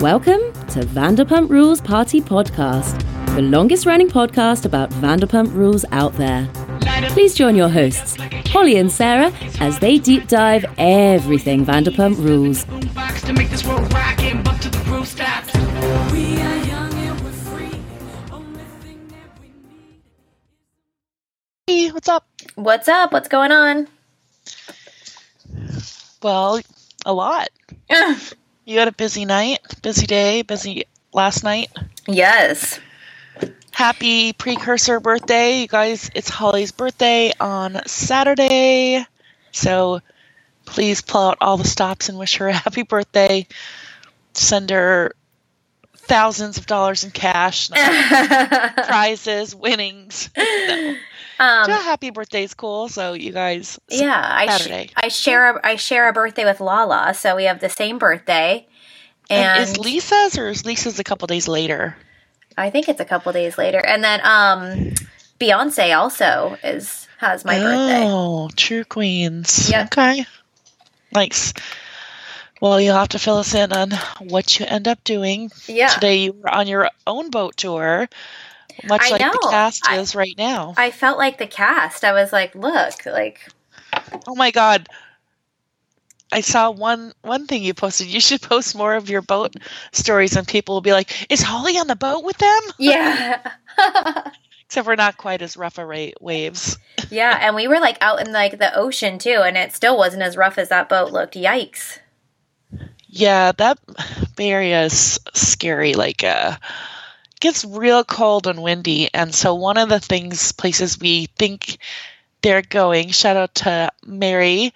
Welcome to Vanderpump Rules Party Podcast, the longest running podcast about Vanderpump Rules out there. Please join your hosts, Holly and Sarah, as they deep dive everything Vanderpump Rules. Hey, what's up? What's up? What's going on? Well, a lot. You had a busy night, busy day, busy last night. yes. Happy precursor birthday, you guys. It's Holly's birthday on Saturday. So please pull out all the stops and wish her a happy birthday. Send her thousands of dollars in cash, prizes, winnings. No. Um, Yeah, happy birthday is cool. So you guys, yeah, I, Saturday. sh- I share a, I share a birthday with Lala, so we have the same birthday. and, And, is Lisa's or is Lisa's a couple days later? I think it's a couple days later. And then um Beyonce also is has my birthday. Oh, True Queens. Yep. Okay. Nice. Well, you'll have to fill us in on what you end up doing. Yeah. Today you were on your own boat tour, much I like the cast I- is right now. I felt like the cast. I was like, look, like oh my god. I saw one one thing you posted. You should post more of your boat stories and people will be like, "Is Holly on the boat with them?" yeah. Except we're not quite as rough a waves. yeah, and we were like out in like the ocean too, and it still wasn't as rough as that boat looked. Yikes. Yeah, that Bay Area is scary. Like, uh, gets real cold and windy, and so one of the things, places we think they're going. Shout out to Mary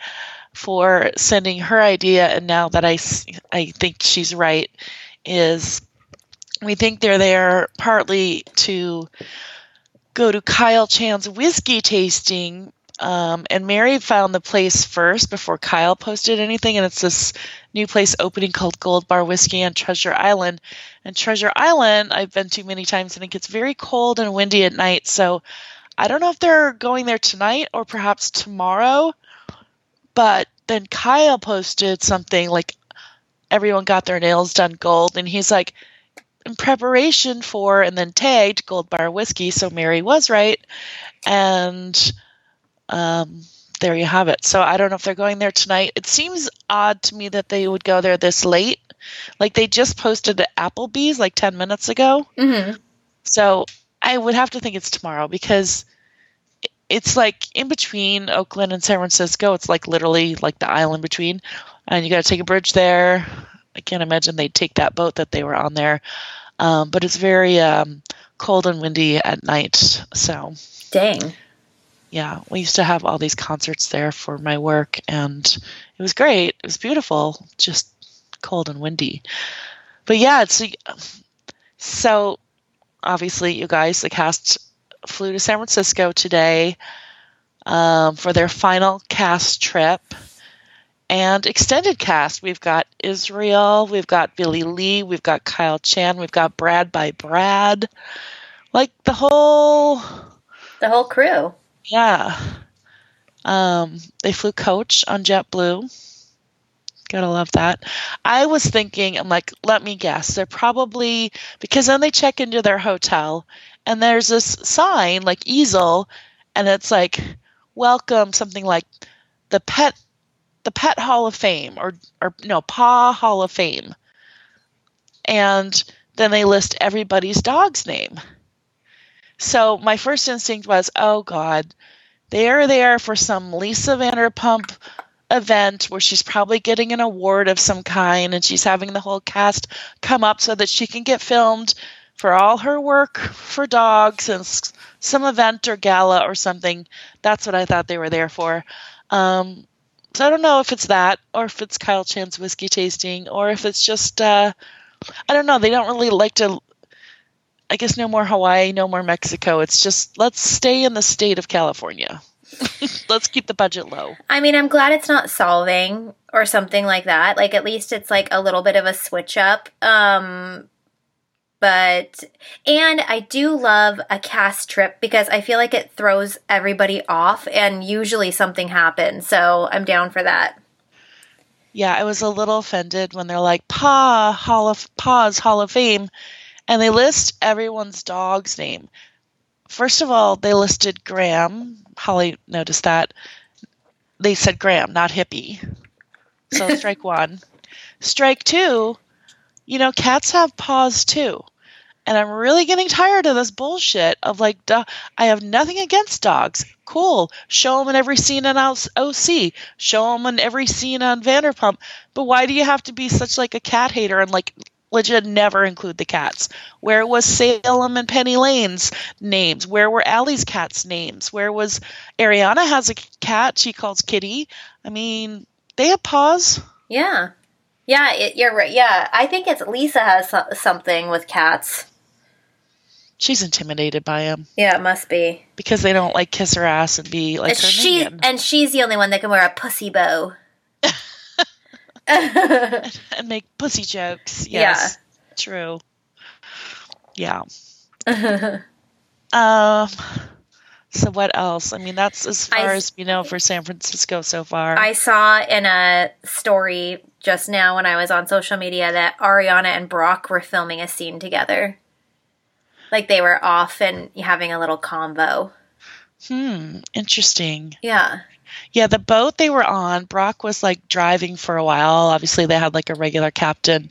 for sending her idea, and now that I, I think she's right, is we think they're there partly to go to Kyle Chan's whiskey tasting. Um, and Mary found the place first before Kyle posted anything, and it's this new place opening called Gold Bar Whiskey on Treasure Island. And Treasure Island, I've been to many times, and it gets very cold and windy at night. So I don't know if they're going there tonight or perhaps tomorrow. But then Kyle posted something like everyone got their nails done gold, and he's like, in preparation for, and then tagged Gold Bar Whiskey. So Mary was right. And um, there you have it. So I don't know if they're going there tonight. It seems odd to me that they would go there this late. Like they just posted at Applebee's like 10 minutes ago. hmm So I would have to think it's tomorrow because it's like in between Oakland and San Francisco. It's like literally like the island between. And you got to take a bridge there. I can't imagine they'd take that boat that they were on there. Um, but it's very um, cold and windy at night. So Dang. Yeah, we used to have all these concerts there for my work, and it was great. It was beautiful, just cold and windy. But yeah, it's so obviously, you guys, the cast flew to San Francisco today um, for their final cast trip and extended cast. We've got Israel, we've got Billie Lee, we've got Kyle Chan, we've got Brad by Brad. Like the whole The whole crew. Yeah. Um, they flew coach on JetBlue. Gotta love that. I was thinking, I'm like, let me guess. They're probably because then they check into their hotel and there's this sign, like easel, and it's like, welcome, something like the pet the pet hall of fame or or no, paw hall of fame. And then they list everybody's dog's name. So my first instinct was, oh God, they are there for some Lisa Vanderpump event where she's probably getting an award of some kind and she's having the whole cast come up so that she can get filmed for all her work for dogs and some event or gala or something. That's what I thought they were there for. Um, so I don't know if it's that or if it's Kyle Chan's whiskey tasting or if it's just, uh, I don't know. They don't really like to I guess no more Hawaii, no more Mexico. It's just let's stay in the state of California. let's keep the budget low. I mean, I'm glad it's not Solvang or something like that. Like at least it's like a little bit of a switch up. Um but and I do love a cast trip because I feel like it throws everybody off and usually something happens. So I'm down for that. Yeah, I was a little offended when they're like Pa Hall of Paws Hall of Fame, and they list everyone's dog's name. First of all, they listed Graham. Holly noticed that. They said Graham, not Hippie. So strike one. Strike two, you know, cats have paws too. And I'm really getting tired of this bullshit of like, do- I have nothing against dogs. Cool. Show them in every scene on OC. Show them in every scene on Vanderpump. But why do you have to be such like a cat hater and like legit never include the cats? Where was Salem and Penny Lane's names? Where were Ally's cats' names? Where was Ariana has a cat she calls Kitty? I mean, they have paws. Yeah. Yeah, it, you're right. Yeah, I think it's Lisa has so- something with cats. She's intimidated by him Yeah, it must be. because they don't like kiss her ass and be like And her she minion. and she's the only one that can wear a pussy bow. and make pussy jokes. Yes. True. Yeah. Um so what else? I mean that's as far s- as we know for San Francisco so far. I saw in a story just now when I was on social media that Ariana and Brock were filming a scene together. Like they were off and having a little convo. hmm. Interesting. Yeah. Yeah, the boat they were on, Brock was like driving for a while. Obviously they had like a regular captain.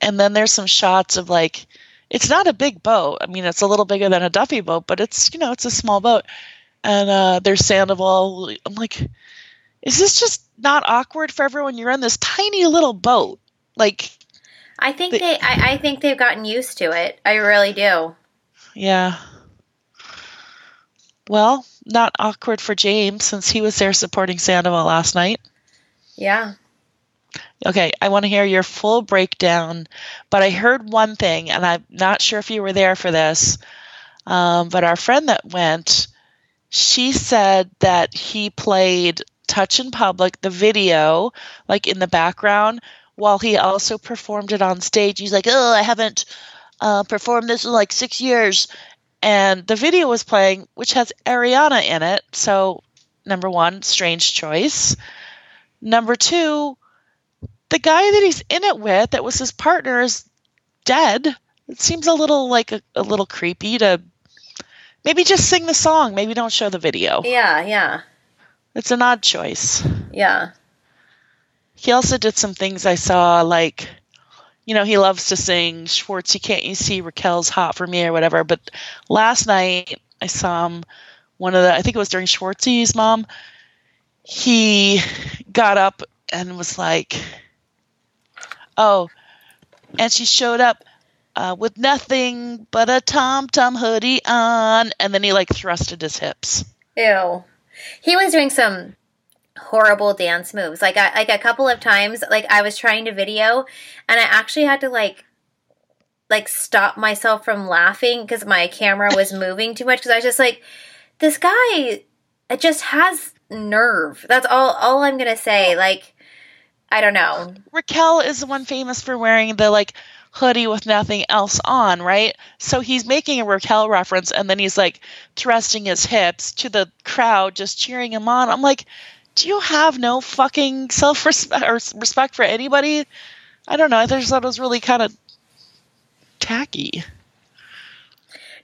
And then there's some shots of like it's not a big boat. I mean, it's a little bigger than a Duffy boat, but it's you know, it's a small boat. And uh there's Sandoval. I'm like, is this just not awkward for everyone? You're on this tiny little boat. Like, I think The- they I, I think they've gotten used to it. I really do. yeah. Well, not awkward for James since he was there supporting Sandoval last night. Yeah. Okay, I want to hear your full breakdown, but I heard one thing, and I'm not sure if you were there for this. Um, but our friend that went, she said that he played Touch in Public, the video, like in the background, while he also performed it on stage. He's like, Oh, I haven't uh, performed this in like six years. And the video was playing, which has Ariana in it. So, number one, strange choice. Number two, the guy that he's in it with, that was his partner, is dead. It seems a little like a, a little creepy to maybe just sing the song. Maybe don't show the video. Yeah, yeah. It's an odd choice. Yeah. He also did some things I saw, like, you know, he loves to sing Schwartzy, can't you see Raquel's hot for me or whatever. But last night I saw him, one of the, I think it was during Schwartzy's mom, he got up and was like, oh, and she showed up uh, with nothing but a Tom Tom hoodie on. And then he like thrusted his hips. Ew. He was doing some horrible dance moves. Like I, like a couple of times like I was trying to video and I actually had to like like stop myself from laughing cuz my camera was moving too much cuz I was just like this guy it just has nerve. That's all all I'm going to say. Like I don't know. Raquel is the one famous for wearing the like hoodie with nothing else on, right? So he's making a Raquel reference and then he's like thrusting his hips to the crowd just cheering him on. I'm like, do you have no fucking self respect or respect for anybody? I don't know. I just thought it was really kind of tacky.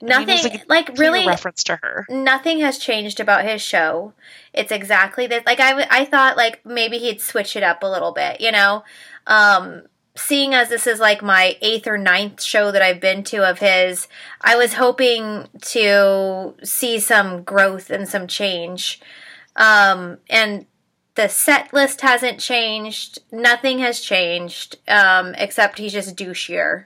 I mean, Nothing like, like really reference to her. nothing has changed about his show. It's exactly this. Like I, w- I thought like maybe he'd switch it up a little bit, you know. Um, seeing as this is like my eighth or ninth show that I've been to of his, I was hoping to see some growth and some change. Um, and the set list hasn't changed. Nothing has changed, um, except he's just douchier.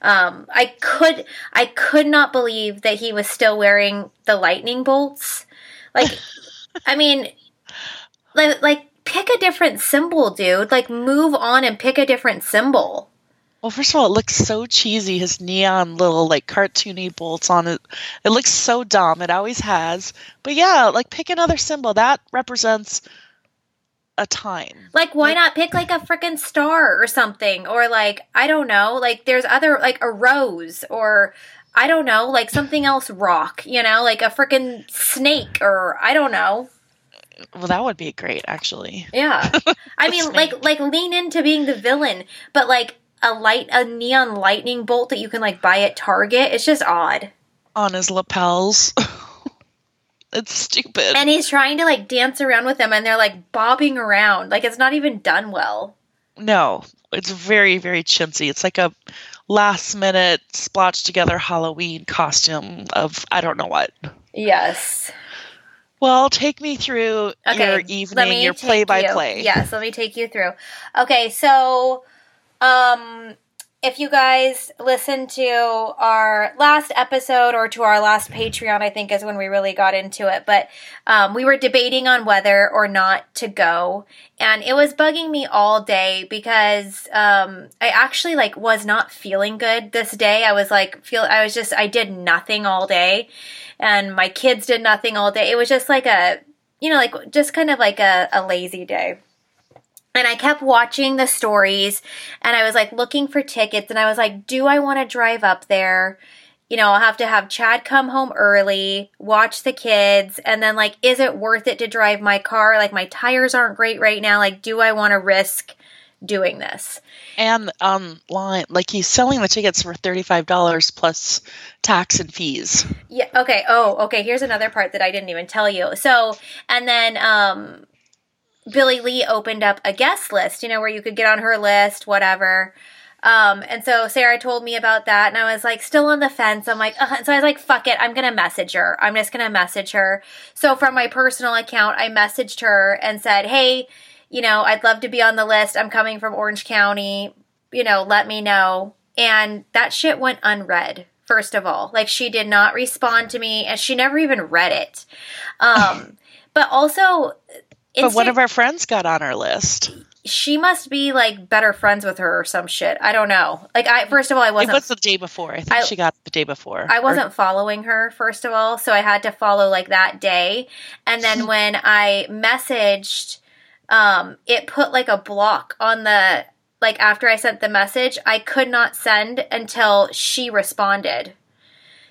Um, I could I could not believe that he was still wearing the lightning bolts. Like, I mean, like, like pick a different symbol, dude. Like, move on and pick a different symbol. Well, first of all, it looks so cheesy. His neon little like cartoony bolts on it. It looks so dumb. It always has. But yeah, like pick another symbol that represents a time. Like, why Like- not pick like a freaking star or something? Or like, I don't know. Like, there's other like a rose or. I don't know, like something else rock, you know, like a freaking snake or I don't know. well, that would be great, actually. Yeah. I mean, like like lean into being the villain, but like a light a neon lightning bolt that you can like buy at Target. It's just odd. On his lapels. it's stupid. And he's trying to like dance around with them and they're like bobbing around. Like it's not even done well. no, it's very, very chintzy. It's like a last minute splotched together Halloween costume of I don't know what. Yes. Well, take me through Okay. your evening, your play by play. Yes, let me take you through. Okay, so um if you guys listened to our last episode or to our last Patreon, I think is when we really got into it. But um, we were debating on whether or not to go, and it was bugging me all day because um, I actually like was not feeling good this day. I was like feel I was just I did nothing all day, and my kids did nothing all day. It was just like a you know like just kind of like a, a lazy day. And I kept watching the stories and I was like looking for tickets and I was like, do I want to drive up there? You know, I'll have to have Chad come home early, watch the kids, and then like, is it worth it to drive my car? Like, my tires aren't great right now. Like, do I want to risk doing this? And online, like he's selling the tickets for $35 plus tax and fees. Yeah. Okay. Oh, okay. Here's another part that I didn't even tell you. So, and then um, Billie Lee opened up a guest list, you know, where you could get on her list, whatever. Um, and so Sarah told me about that, and I was like, still on the fence. I'm like, and so I was like, fuck it, I'm gonna message her. I'm just gonna message her. So from my personal account, I messaged her and said, hey, you know, I'd love to be on the list. I'm coming from Orange County. You know, let me know. And that shit went unread. First of all, like she did not respond to me, and she never even read it. Um, but also, But one of our friends got on our list. she must be like better friends with her or some shit. I don't know. Like I first of all, I wasn't was the day before. I think I- she got the day before. I wasn't following her first of all, so I had to follow like that day. And then when I messaged, um, it put like a block on the like after I sent the message, I could not send until she responded.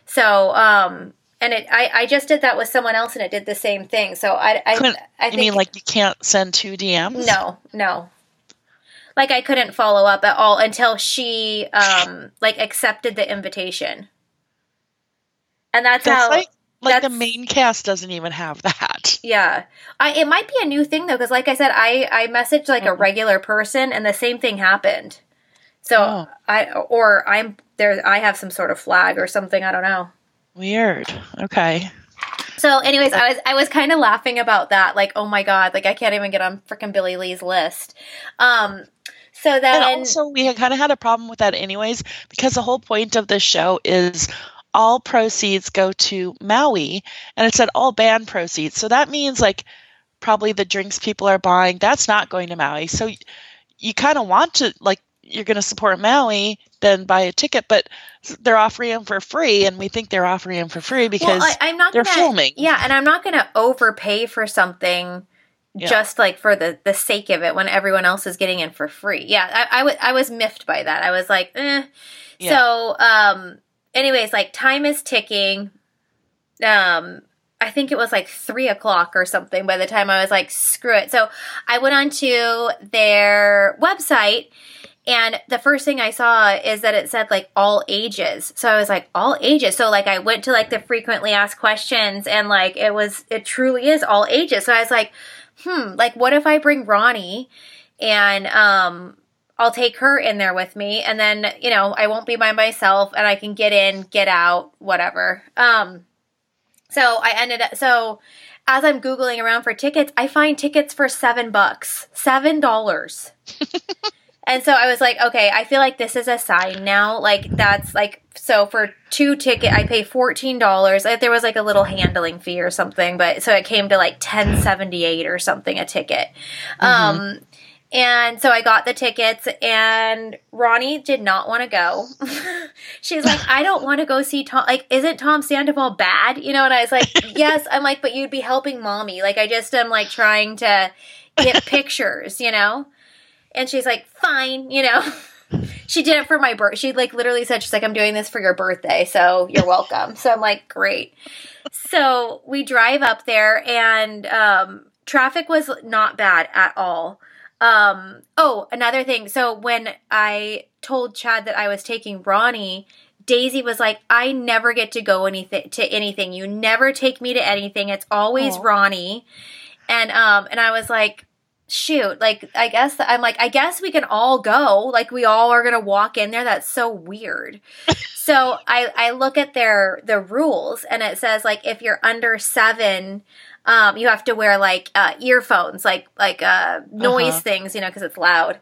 So, um, and it I, I just did that with someone else and it did the same thing. So I I, Couldn't- I you think mean like you can't send two DMs? no, no. Like I couldn't follow up at all until she um like accepted the invitation. And that's, That's how like like the main cast doesn't even have that. yeah. I it might be a new thing though cuz like I said I I messaged like a Mhm. regular person and the same thing happened. So Oh. I or I'm there I have some sort of flag or something, I don't know. Weird. Okay. So anyways, I was I was kind of laughing about that like oh my god, like I can't even get on freaking Billie Lee's list. Um so then And also, we kind of had a problem with that, anyways, because the whole point of this show is all proceeds go to Maui, and it said all band proceeds. So that means like probably the drinks people are buying that's not going to Maui. So you kind of want to like you're going to support Maui, then buy a ticket, but they're offering them for free, and we think they're offering them for free because well, I, I'm not they're gonna, filming. Yeah, and I'm not going to overpay for something Yeah. just like for the the sake of it when everyone else is getting in for free. Yeah, I, I was I was miffed by that. I was like, eh. Yeah. So, um, anyways, like time is ticking. Um, I think it was like three o'clock or something by the time I was like, screw it. So I went onto their website and the first thing I saw is that it said like all ages. So I was like, all ages. So like I went to like the frequently asked questions and like it was, it truly is all ages. So I was like, hmm, like what if I bring Ronnie and, um, I'll take her in there with me and then, you know, I won't be by myself and I can get in, get out, whatever. Um, so I ended up, so as I'm Googling around for tickets, I find tickets for seven bucks, seven dollars. and so I was like, okay, I feel like this is a sign now. Like that's like, so for two ticket, I pay $14. There was like a little handling fee or something, but so it came to like 1078 or something a ticket. Um, and so I got the tickets, and Ronnie did not want to go. She's like, I don't want to go see Tom. Like, isn't Tom Sandoval bad? You know, and I was like, yes. I'm like, but you'd be helping mommy. Like, I just am like trying to get pictures, you know? And she's like, fine, you know? she did it for my birth. She like literally said, she's like, I'm doing this for your birthday, so you're welcome. so I'm like, great. So we drive up there, and um, traffic was not bad at all. Um, oh, another thing. So when I told Chad that I was taking Ronnie, Daisy was like, "I never get to go anything to anything. You never take me to anything. It's always Aww. Ronnie." And um, and I was like, shoot, like I guess I'm like I guess we can all go. Like we all are gonna walk in there. That's so weird. so I I look at their the rules and it says like if you're under seven. Um, you have to wear like uh, earphones, like like uh, noise uh-huh. things, you know, because it's loud.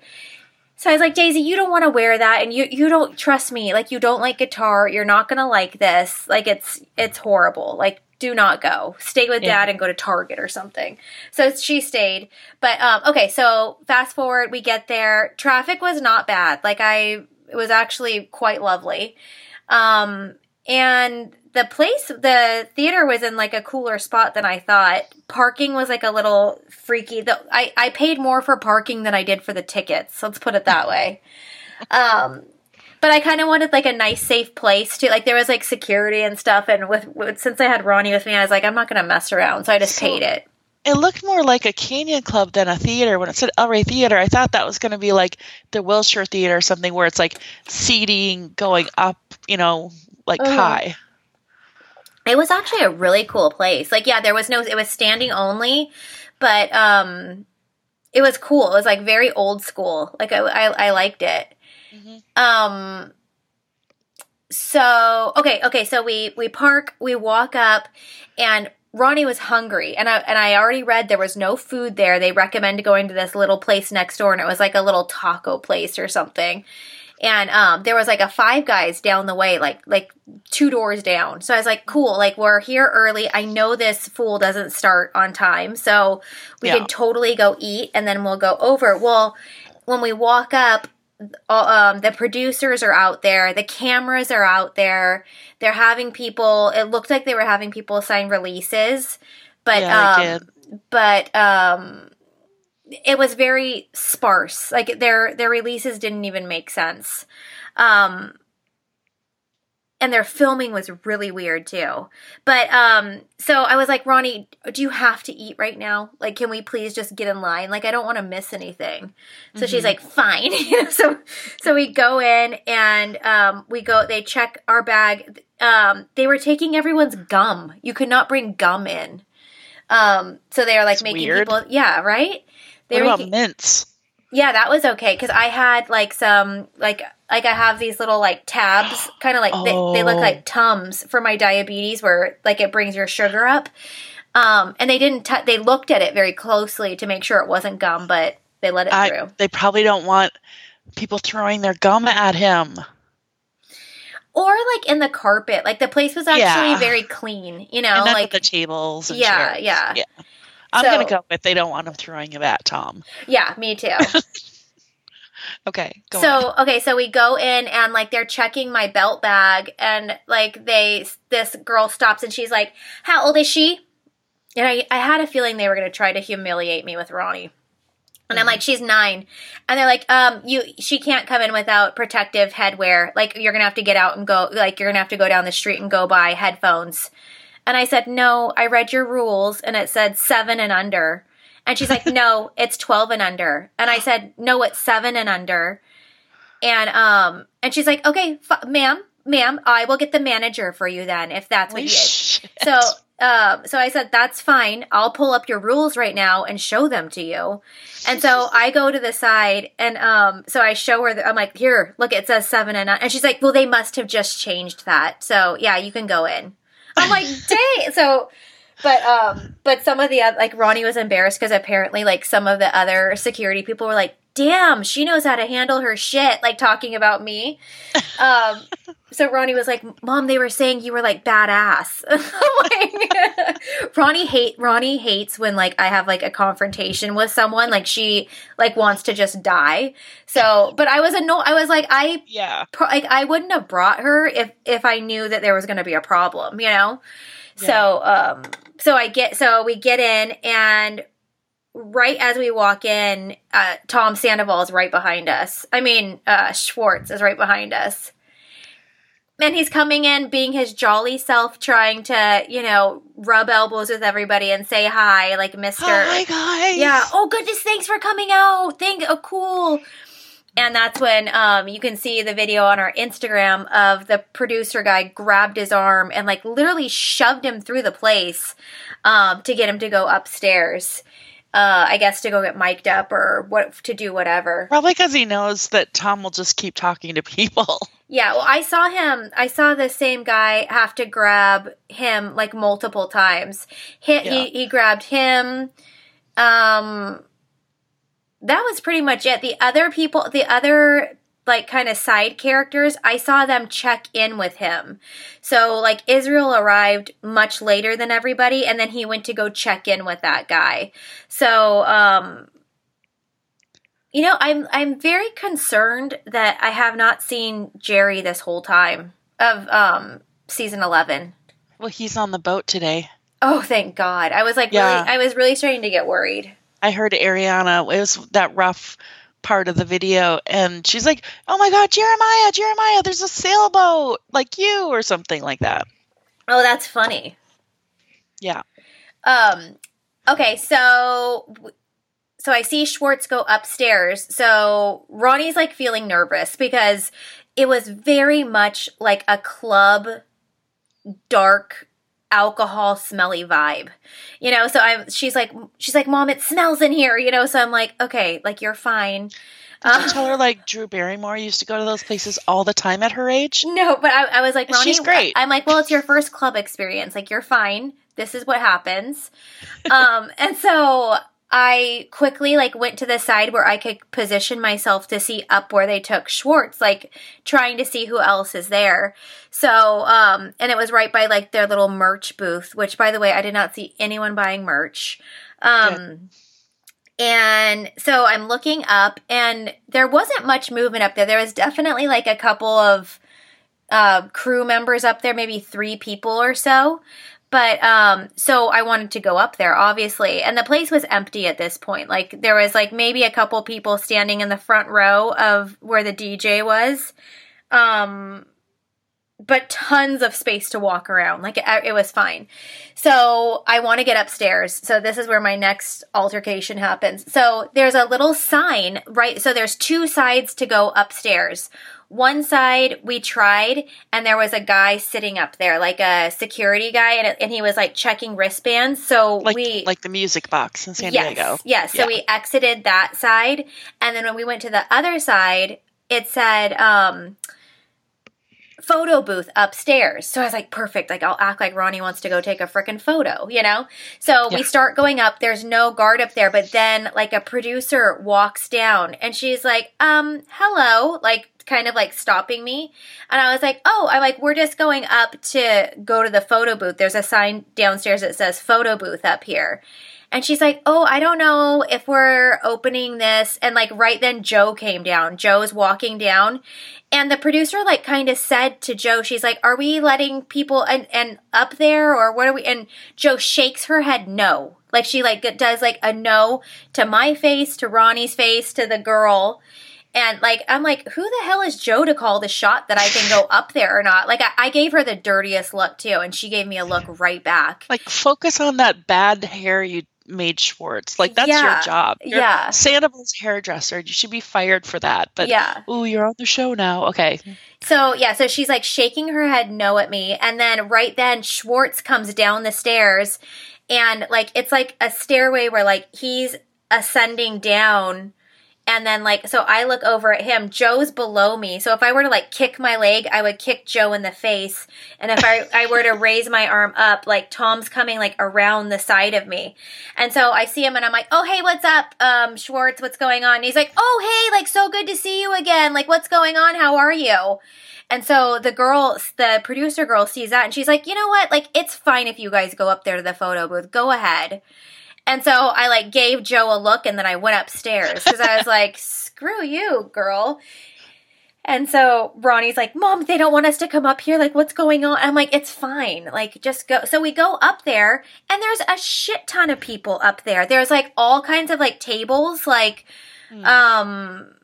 So I was like, Daisy, you don't want to wear that, and you you don't trust me. Like you don't like guitar. You're not gonna like this. Like it's it's horrible. Like do not go. Stay with yeah. dad and go to Target or something. So she stayed. But um, okay, so fast forward, we get there. Traffic was not bad. Like I, it was actually quite lovely. Um, and the place, the theater was in like a cooler spot than I thought. Parking was like a little freaky. The, I, I paid more for parking than I did for the tickets. Let's put it that way. Um, but I kind of wanted like a nice, safe place to like. There was like security and stuff, and with, with since I had Ronnie with me, I was like, I'm not going to mess around, so I just so, paid it. It looked more like a Canyon Club than a theater. When it said El Rey Theater, I thought that was going to be like the Wilshire Theater or something where it's like seating going up, you know, like uh-huh. high. It was actually a really cool place. Like, yeah, there was no, it was standing only, but um, it was cool. It was like very old school. Like I, I, I liked it. Mm-hmm. Um. So okay, okay. So we we park, we walk up, and Ronnie was hungry, and I and I already read there was no food there. They recommend going to this little place next door, and it was like a little taco place or something. And um, there was like a Five Guys down the way, like like two doors down. So I was like, cool, like we're here early. I know this fool doesn't start on time, so we yeah. could totally go eat, and then we'll go over. Well, when we walk up, um, the producers are out there, the cameras are out there. They're having people. It looked like they were having people sign releases, but yeah, um, but um, it was very sparse. Like their their releases didn't even make sense. Um, and their filming was really weird too. But um so I was like, "Ronnie, do you have to eat right now? Like can we please just get in line? Like I don't want to miss anything." So mm-hmm. she's like, "Fine." so so we go in and um we go they check our bag. Um they were taking everyone's gum. You could not bring gum in. Um so they are like That's making weird. people Yeah, right? They what about making, mints? Yeah, that was okay cuz I had like some like like I have these little like tabs, kind of like oh. they, they, look like oh. tums for my diabetes, where like it brings your sugar up. Um, and they didn't. T- they looked at it very closely to make sure it wasn't gum, but they let it I, through. They probably don't want people throwing their gum at him. Or like in the carpet, like the place was actually yeah. very clean. You know, like the tables. yeah, yeah, yeah. I'm so, gonna go with they don't want them throwing it at Tom. Yeah, me too. Okay. so on. okay, so we go in and like they're checking my belt bag and like they this girl stops and she's like, "How old is she?" And I I had a feeling they were going to try to humiliate me with Ronnie. And I'm like, she's nine. And they're like, um, you, she can't come in without protective headwear. Like, you're gonna have to get out and go, like, you're gonna have to go down the street and go buy headphones. And I said, no, I read your rules and it said seven and under. And she's like, no, it's 12 and under. And I said, no, it's seven and under. And, um, and she's like, okay, f- ma'am, ma'am, I will get the manager for you then, if that's what Holy you shit. So, um, so I said, that's fine. I'll pull up your rules right now and show them to you. And so I go to the side and, um, so I show her, the, I'm like, here, look, it says seven and, and she's like, well, they must have just changed that. So yeah, you can go in. I'm like, dang. So, but um but some of the other like ronnie was embarrassed because apparently like some of the other security people were like damn she knows how to handle her shit like talking about me. Um so ronnie was like mom they were saying you were like badass. Like, ronnie hate ronnie hates when like i have like a confrontation with someone like she like wants to just die. So but i was annoyed i was like i yeah. pro- like i wouldn't have brought her if if i knew that there was going to be a problem you know? Yeah. so um so I get so we get in and right as we walk in, uh, Tom Sandoval is right behind us. I mean, uh, Schwartz is right behind us. and he's coming in being his jolly self trying to you know rub elbows with everybody and say hi like mr Hi guys. yeah oh goodness thanks for coming out thank oh cool and that's when um, you can see the video on our instagram of the producer guy grabbed his arm and like literally shoved him through the place um, to get him to go upstairs uh, I guess to go get mic'd up or what to do whatever. Probably because he knows that Tom will just keep talking to people. Yeah, well, I saw him. I saw the same guy have to grab him like multiple times. He Yeah. he, he grabbed him. Um, that was pretty much it. The other people, the other like kind of side characters, I saw them check in with him. So like Israel arrived much later than everybody, and then he went to go check in with that guy. So um, you know, I'm I'm very concerned that I have not seen Jerry this whole time of um season 11. Well, he's on the boat today. Oh, thank God. I was like Yeah. really I was really starting to get worried. I heard Ariana. It was that rough part of the video, and she's like, "Oh my God, Jeremiah, Jeremiah, there's a sailboat like you, or something like that." Oh, that's funny. Yeah. Um okay, so so I see Schwartz go upstairs. So Ronnie's like feeling nervous because it was very much like a club dark alcohol smelly vibe. You know, so I'm she's like she's like mom it smells in here, you know, so I'm like okay, like you're fine. Did you tell her like Drew Barrymore used to go to those places all the time at her age? No, but I, I was like, Ronnie, she's great. I'm like, well, it's your first club experience. Like, you're fine. This is what happens. um, and so I quickly like went to the side where I could position myself to see up where they took Schwartz, like trying to see who else is there. So, um, and it was right by like their little merch booth, which by the way, I did not see anyone buying merch. Um, and so I'm looking up, and there wasn't much movement up there. There was definitely like a couple of uh, crew members up there, maybe three people or so. But um, so I wanted to go up there, obviously, and the place was empty at this point. Like there was like maybe a couple people standing in the front row of where the DJ was. Um, but tons of space to walk around. Like it, it was fine. So I want to get upstairs. So this is where my next altercation happens. So there's a little sign, right? So there's two sides to go upstairs. One side we tried, and there was a guy sitting up there, like a security guy, and, and he was like checking wristbands. So Like we like the music box in San yes, Diego. Yes. So Yeah. we exited that side. And then when we went to the other side, it said um photo booth upstairs. So I was like, perfect. Like I'll act like Ronnie wants to go take a freaking photo, you know? So we start going up. There's no guard up there, but then like a producer walks down and she's like, um, hello, like kind of like stopping me. And I was like, oh, I'm like, we're just going up to go to the photo booth. There's a sign downstairs that says photo booth up here. And she's like, Oh, I don't know if we're opening this. And like right then, Jo came down. Jo's walking down. And the producer like kind of said to Jo, she's like, Are we letting people and, and up there or what are we? And Jo shakes her head no. Like she like does like a no to my face, to Ronnie's face, to the girl. And like I'm like, who the hell is Jo to call the shot that I can go up there or not? Like I, I gave her the dirtiest look too, and she gave me a look right back. Like focus on that bad hair you made Schwartz. Like that's Yeah. your job. You're Yeah. Sandoval's hairdresser. You should be fired for that. But yeah. ooh, you're on the show now. Okay. So yeah, so she's like shaking her head no at me, and then right then Schwartz comes down the stairs, and like it's like a stairway where like he's ascending down, and then like so I look over at him. Jo's below me, so if I were to like kick my leg, I would kick Jo in the face, and if I I were to raise my arm up, like Tom's coming like around the side of me, and so I see him, and I'm like, oh hey, what's up, um Schwartz, what's going on? And he's like, oh hey, like so good to see you again, like what's going on? How are you? And so the girl, the producer girl sees that and she's like, you know what? Like, it's fine if you guys go up there to the photo booth. Go ahead. And so I like gave Jo a look and then I went upstairs because I was like, screw you, girl. And so Ronnie's like, Mom, they don't want us to come up here. Like, what's going on? I'm like, it's fine. Like, just go. So we go up there and there's a shit ton of people up there. There's like all kinds of like tables, like, Hmm. um,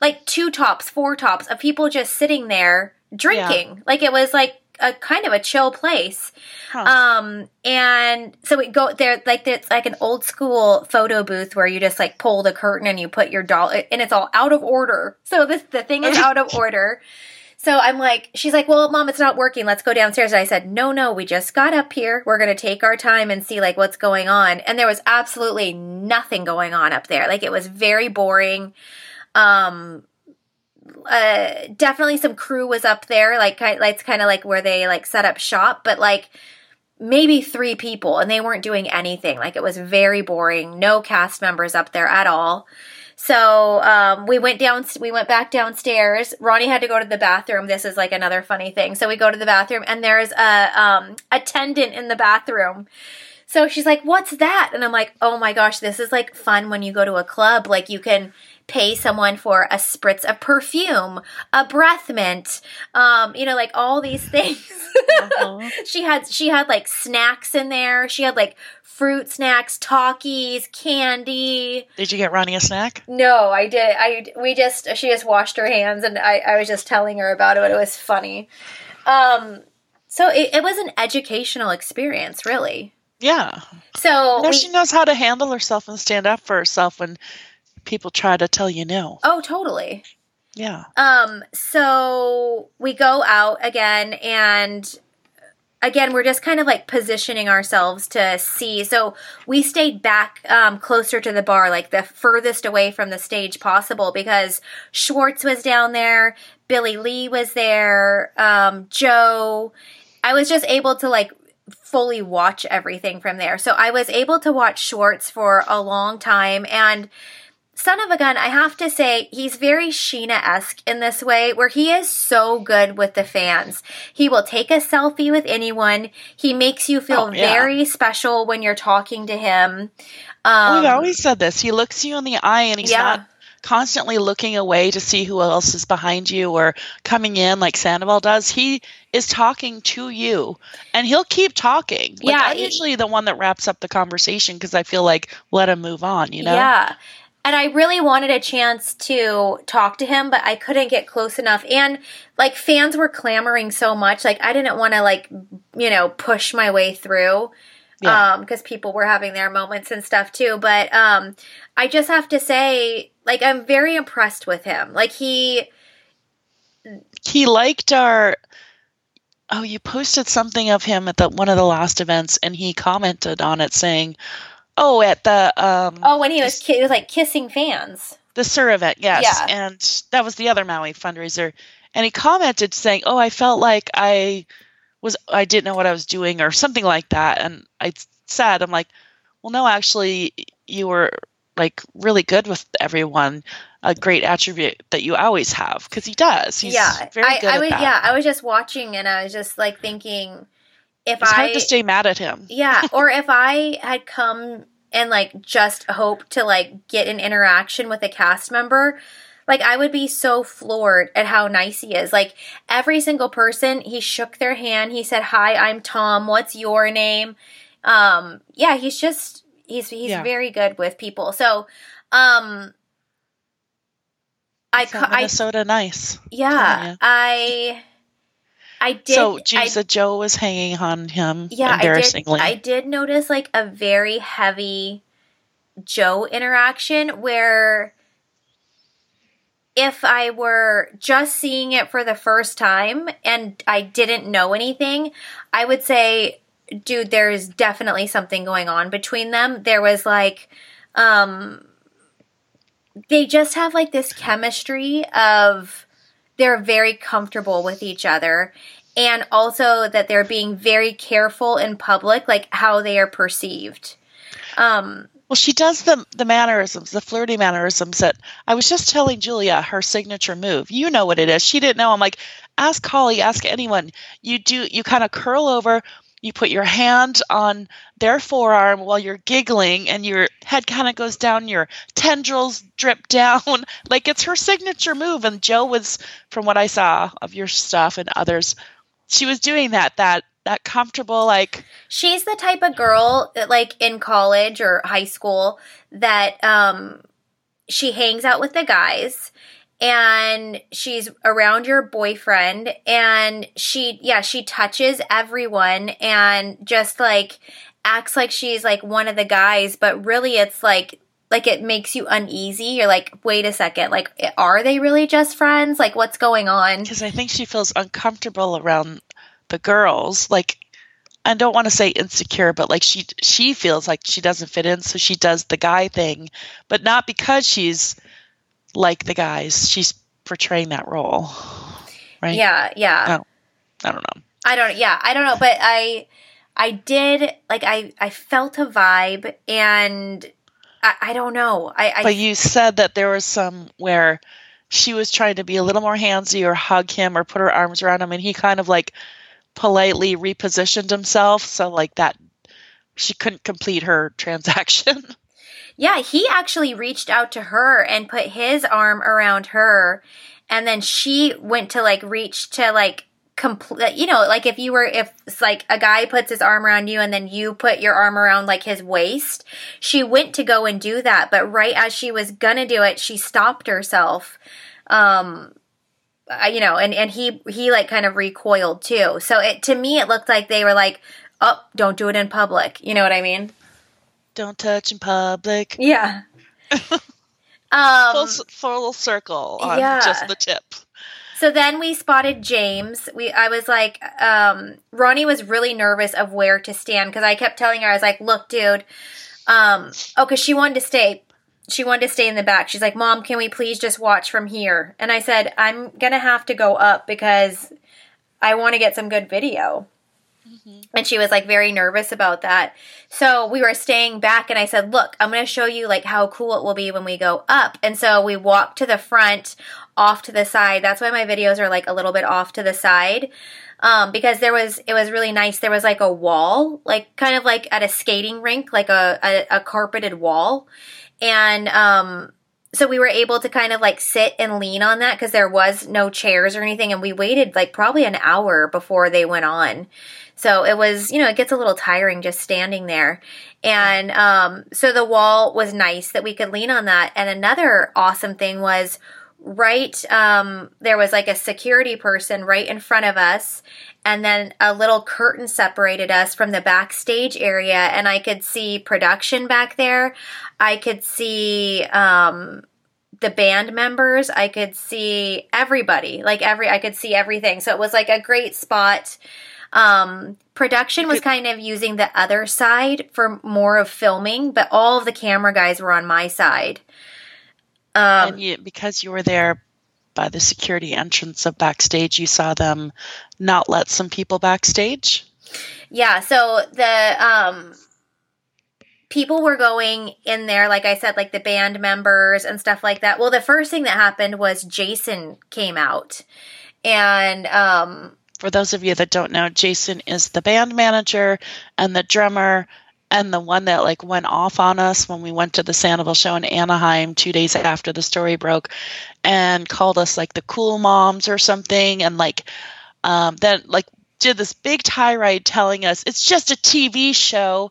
like two tops, four tops of people just sitting there drinking. Yeah. Like it was like a kind of a chill place. Huh. Um, and so we go there, like it's like an old school photo booth where you just like pull the curtain and you put your doll, and it's all out of order. So this the thing is out of order. So I'm like, she's like, well, mom, it's not working. Let's go downstairs. And I said, no, no, we just got up here. We're going to take our time and see like what's going on. And there was absolutely nothing going on up there. Like it was very boring. Um, uh, definitely some crew was up there. Like, it's kind of like where they like set up shop, but like, maybe three people and they weren't doing anything. Like it was very boring. No cast members up there at all. So um, we went down. We went back downstairs. Ronnie had to go to the bathroom. This is like another funny thing. So we go to the bathroom, and there's a um, attendant in the bathroom. So she's like, "What's that?" And I'm like, "Oh my gosh, this is like fun when you go to a club. Like you can." pay someone for a spritz of perfume, a breath mint, um, you know, like all these things. Uh-huh. she had she had like snacks in there. She had like fruit snacks, Takis, candy. Did you get Ronnie a snack? No, I did. I we just she just washed her hands, and I I was just telling her about it. But it was funny. Um, so it, it was an educational experience, really. Yeah. So we, she knows how to handle herself and stand up for herself when people try to tell you no. Oh, totally. Yeah. Um, so we go out again and again we're just kind of like positioning ourselves to see so we stayed back um, closer to the bar like the furthest away from the stage possible because schwartz was down there billie lee was there um, jo i was just able to like fully watch everything from there so i was able to watch schwartz for a long time and Son of a Gun, I have to say, he's very Scheana esque in this way, where he is so good with the fans. He will take a selfie with anyone. He makes you feel oh, yeah. very special when you're talking to him. Um, We've always said this. He looks you in the eye and he's yeah. not constantly looking away to see who else is behind you or coming in like Sandoval does. He is talking to you and he'll keep talking. Like, yeah. I'm usually the one that wraps up the conversation because I feel like let him move on, you know? Yeah and I really wanted a chance to talk to him, but I couldn't get close enough. And like fans were clamoring so much, like I didn't want to like you know push my way through, yeah. um, because people were having their moments and stuff too. But um, I just have to say, like I'm very impressed with him. Like he he liked our. Oh, you posted something of him at the one of the last events, and he commented on it saying, Oh, at the um. Oh, when he was ki- he was like kissing fans. The Sur event, yes, yeah. and that was the other Maui fundraiser, and he commented saying, "Oh, I felt like I was I didn't know what I was doing or something like that," and I said, "I'm like, well, no, actually, you were like really good with everyone." A great attribute that you always have because he does. He's yeah, very I, good I was, that. Yeah, I was just watching and I was just like thinking if it's I hard to stay mad at him. Yeah, or if I had come and like just hope to like get an interaction with a cast member, like I would be so floored at how nice he is. Like every single person, he shook their hand. He said, "Hi, I'm Tom. What's your name?" Um, yeah, he's just he's he's yeah. very good with people. So, um, I Minnesota I, nice. Yeah, I I did. So, I, Jo was hanging on him. Yeah, embarrassingly. I did, I did notice like a very heavy Jo interaction where if I were just seeing it for the first time and I didn't know anything, I would say, dude, there's definitely something going on between them. There was like, um, they just have like this chemistry of they're very comfortable with each other and also that they're being very careful in public like how they are perceived. Um well she does the the mannerisms the flirty mannerisms that i was just telling julia her signature move. You know what it is. She didn't know. I'm like ask holly ask anyone. You do you kind of curl over you put your hand on their forearm while you're giggling and your head kind of goes down your tendrils drip down. Like it's her signature move and jo was from what i saw of your stuff and others she was doing that that that comfortable like she's the type of girl that like in college or high school that um she hangs out with the guys and she's around your boyfriend and she yeah she touches everyone and just like acts like she's like one of the guys but really it's like like it makes you uneasy. You're like wait a second like are they really just friends? Like what's going on? Because i think she feels uncomfortable around the girls. Like I don't want to say insecure, but like she she feels like she doesn't fit in, so she does the guy thing, but not because she's like the guys. She's portraying that role, right? Yeah, yeah. Oh, I don't know. I don't. Yeah, I don't know, but I I did like I I felt a vibe, and I, I don't know. I, I but you said that there was some where she was trying to be a little more handsy or hug him or put her arms around him, and he kind of like politely repositioned himself so like that she couldn't complete her transaction. Yeah, he actually reached out to her and put his arm around her and then she went to like reach to like complete you know like if you were if like a guy puts his arm around you and then you put your arm around like his waist she went to go and do that but right as she was gonna do it she stopped herself um you know, and and he he like kind of recoiled too. So it to me it looked like they were like, "Oh, don't do it in public." You know what I mean? Don't touch in public. Yeah. um, full, full circle on yeah. just the tip. So then we spotted James. We I was like, um, Ronnie was really nervous of where to stand because I kept telling her I was like, "Look, dude." Um, oh, because she wanted to stay she wanted to stay in the back. She's like, Mom, can we please just watch from here? And I said, I'm going to have to go up because I want to get some good video. Mm-hmm. And she was like very nervous about that. So we were staying back and I said, "Look, I'm going to show you like how cool it will be when we go up." And so we walked to the front, off to the side. That's why my videos are like a little bit off to the side. Um, because there was it was really nice. There was like a wall, like kind of like at a skating rink, like a, a, a carpeted wall and um, so we were able to kind of like sit and lean on that because there was no chairs or anything. And we waited like probably an hour before they went on. So it was, you know, it gets a little tiring just standing there. And um, so the wall was nice that we could lean on that. And another awesome thing was right um, there was like a security person right in front of us. And then a little curtain separated us from the backstage area. And i could see production back there. I could see um, the band members. I could see everybody. Like every i could see everything. So it was like a great spot um, production was kind of using the other side for more of filming but all of the camera guys were on my side um, and you, because you were there by the security entrance of backstage, you saw them not let some people backstage? Yeah, so the um people were going in there like I said like the band members and stuff like that. Well, the first thing that happened was Jason came out. And um for those of you that don't know, Jason is the band manager and the drummer and the one that like went off on us when we went to the Sandoval show in Anaheim two days after the story broke and called us like the cool moms or something and like um, then like did this big tirade telling us it's just a TV show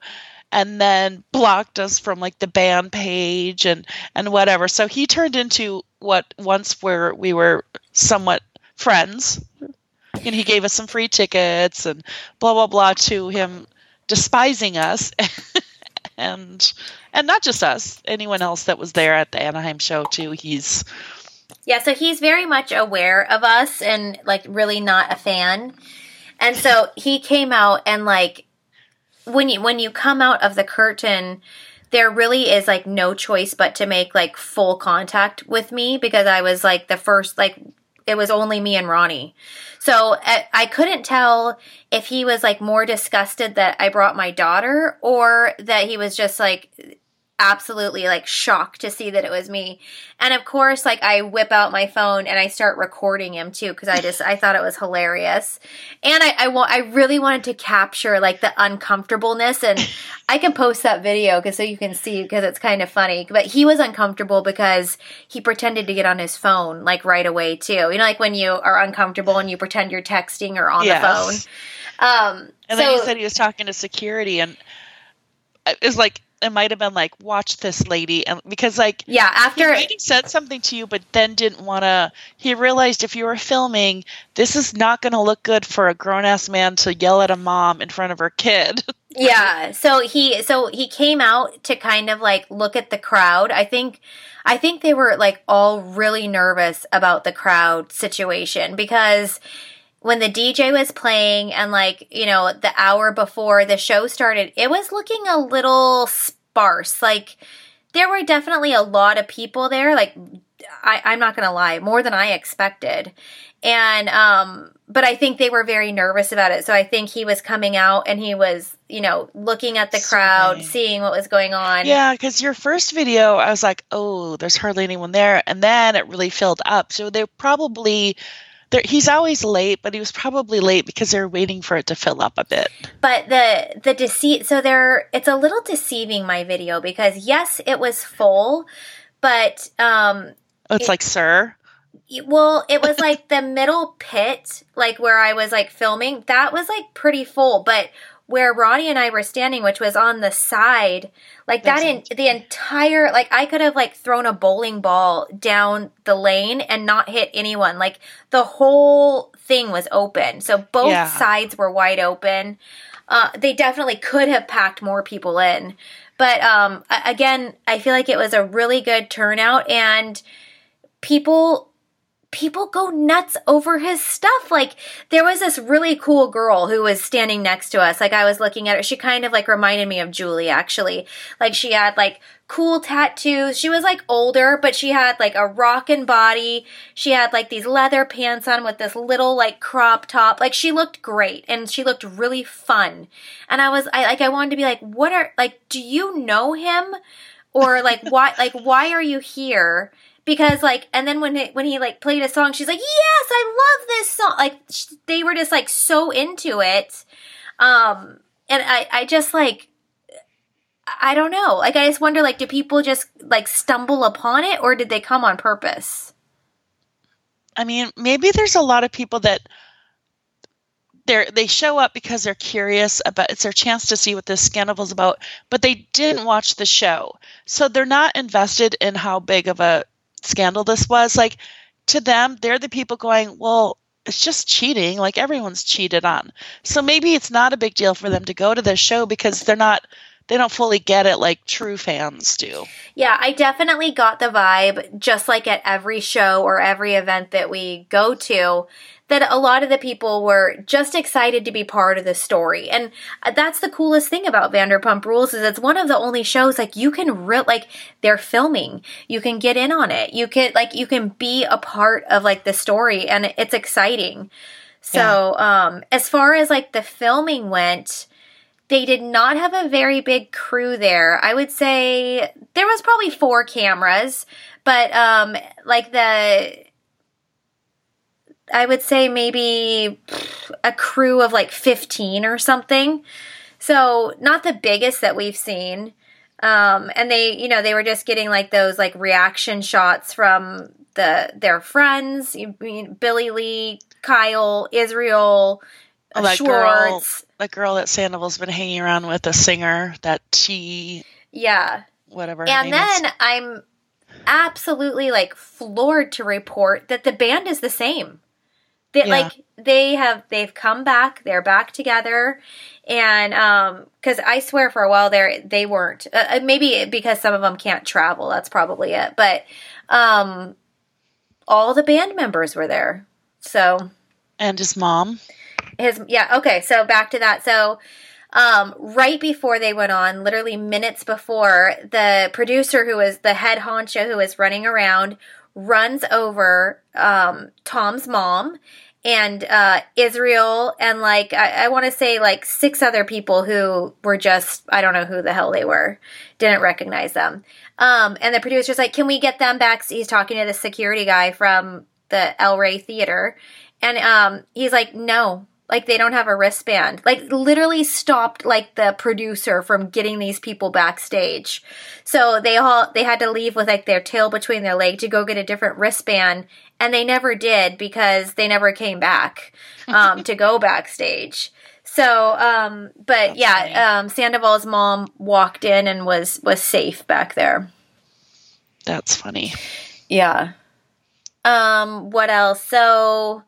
and then blocked us from like the band page and and whatever. So he turned into what once where we were somewhat friends and he gave us some free tickets and blah blah blah to him despising us. And and not just us anyone else that was there at the anaheim show too. He's yeah so he's very much aware of us and like really not a fan. And so he came out and like when you when you come out of the curtain there really is like no choice but to make like full contact with me because I was like the first like it was only me and Ronnie. So uh, I couldn't tell if he was like more disgusted that I brought my daughter or that he was just like absolutely like shocked to see that it was me. And of course, like I whip out my phone and I start recording him too because I just I thought it was hilarious. And I I want I really wanted to capture like the uncomfortableness and I can post that video because so you can see because it's kind of funny. But he was uncomfortable because he pretended to get on his phone like right away too. You know, like when you are uncomfortable and you pretend you're texting or on yes. the phone. Um, and so, then he said he was talking to security and it was like it might have been like, watch this lady, and because like yeah, after he said something to you, but then didn't want to. He realized if you were filming, this is not going to look good for a grown ass man to yell at a mom in front of her kid. yeah, so he so he came out to kind of like look at the crowd. I think I think they were like all really nervous about the crowd situation because when the DJ was playing and like, you know, the hour before the show started, it was looking a little sparse. Like there were definitely a lot of people there. Like I, I'm not gonna lie, more than I expected. And um but I think they were very nervous about it. So I think he was coming out and he was, you know, looking at the crowd, seeing what was going on. Yeah, because your first video, I was like, oh, there's hardly anyone there. And then it really filled up. So they probably there, he's always late, but he was probably late because they're waiting for it to fill up a bit. But the the deceit, so there, it's a little deceiving my video because yes, it was full, but um, oh, it's it, like sir. Well, it was like the middle pit, like where I was like filming. That was like pretty full, but where Ronnie and I were standing, which was on the side, like that in the entire like I could have like thrown a bowling ball down the lane and not hit anyone. Like the whole thing was open. So both yeah. sides were wide open. Uh, they definitely could have packed more people in. But um, again, I feel like it was a really good turnout and people people go nuts over his stuff. Like there was this really cool girl who was standing next to us. Like I was looking at her. She kind of like reminded me of Julie actually. Like she had like cool tattoos. She was like older, but she had like a rockin' body. She had like these leather pants on with this little like crop top. Like she looked great and she looked really fun. And I was I like I wanted to be like, what are like do you know him? Or like why like why are you here? Because like and then when it, when he like played a song she's like yes i love this song. Like they were just like so into it. Um and i i just like i don't know. Like i just wonder like do people just like stumble upon it or did they come on purpose? I mean maybe there's a lot of people that they they show up because they're curious about it's their chance to see what this scandal is about but they didn't watch the show. So they're not invested in how big of a scandal this was like to them they're the people going well it's just cheating like everyone's cheated on so maybe it's not a big deal for them to go to this show because they're not they don't fully get it like true fans do. Yeah, I definitely got the vibe, just like at every show or every event that we go to, that a lot of the people were just excited to be part of the story. And that's the coolest thing about Vanderpump Rules is it's one of the only shows like you can re- like they're filming. You can get in on it. You can like you can be a part of like the story and it's exciting. So, yeah. um as far as like the filming went, they did not have a very big crew there. I would say there was probably four cameras, but um like the I would say maybe a crew of like 15 or something. So, not the biggest that we've seen. Um, and they, you know, they were just getting like those like reaction shots from the their friends, you mean Billie Lee, Kyle, Israel, oh, that Schwartz. Girl, that girl that Sandoval's been hanging around with, a singer that she, yeah, whatever. And then is. I'm absolutely like floored to report that the band is the same. Yeah. Like they have they've come back. They're back together, and um, because I swear for a while there they weren't. Uh, uh, maybe because some of them can't travel. That's probably it. But um, all the band members were there. So and his mom. His yeah okay. So back to that. So um, right before they went on, literally minutes before, the producer who was the head honcho who was running around runs over um, Tom's mom and uh, Israel and like I, I want to say like six other people who were just I don't know who the hell they were, didn't recognize them. Um, and the producer's like, "Can we get them back?" He's talking to the security guy from the El Rey Theater, and um, he's like, "No, like they don't have a wristband. Like literally stopped like the producer from getting these people backstage. So they all they had to leave with like their tail between their leg to go get a different wristband and they never did because they never came back um, to go backstage. So, um, but That's yeah, um, Sandoval's mom walked in and was was safe back there. That's funny. Yeah. Um, what else? So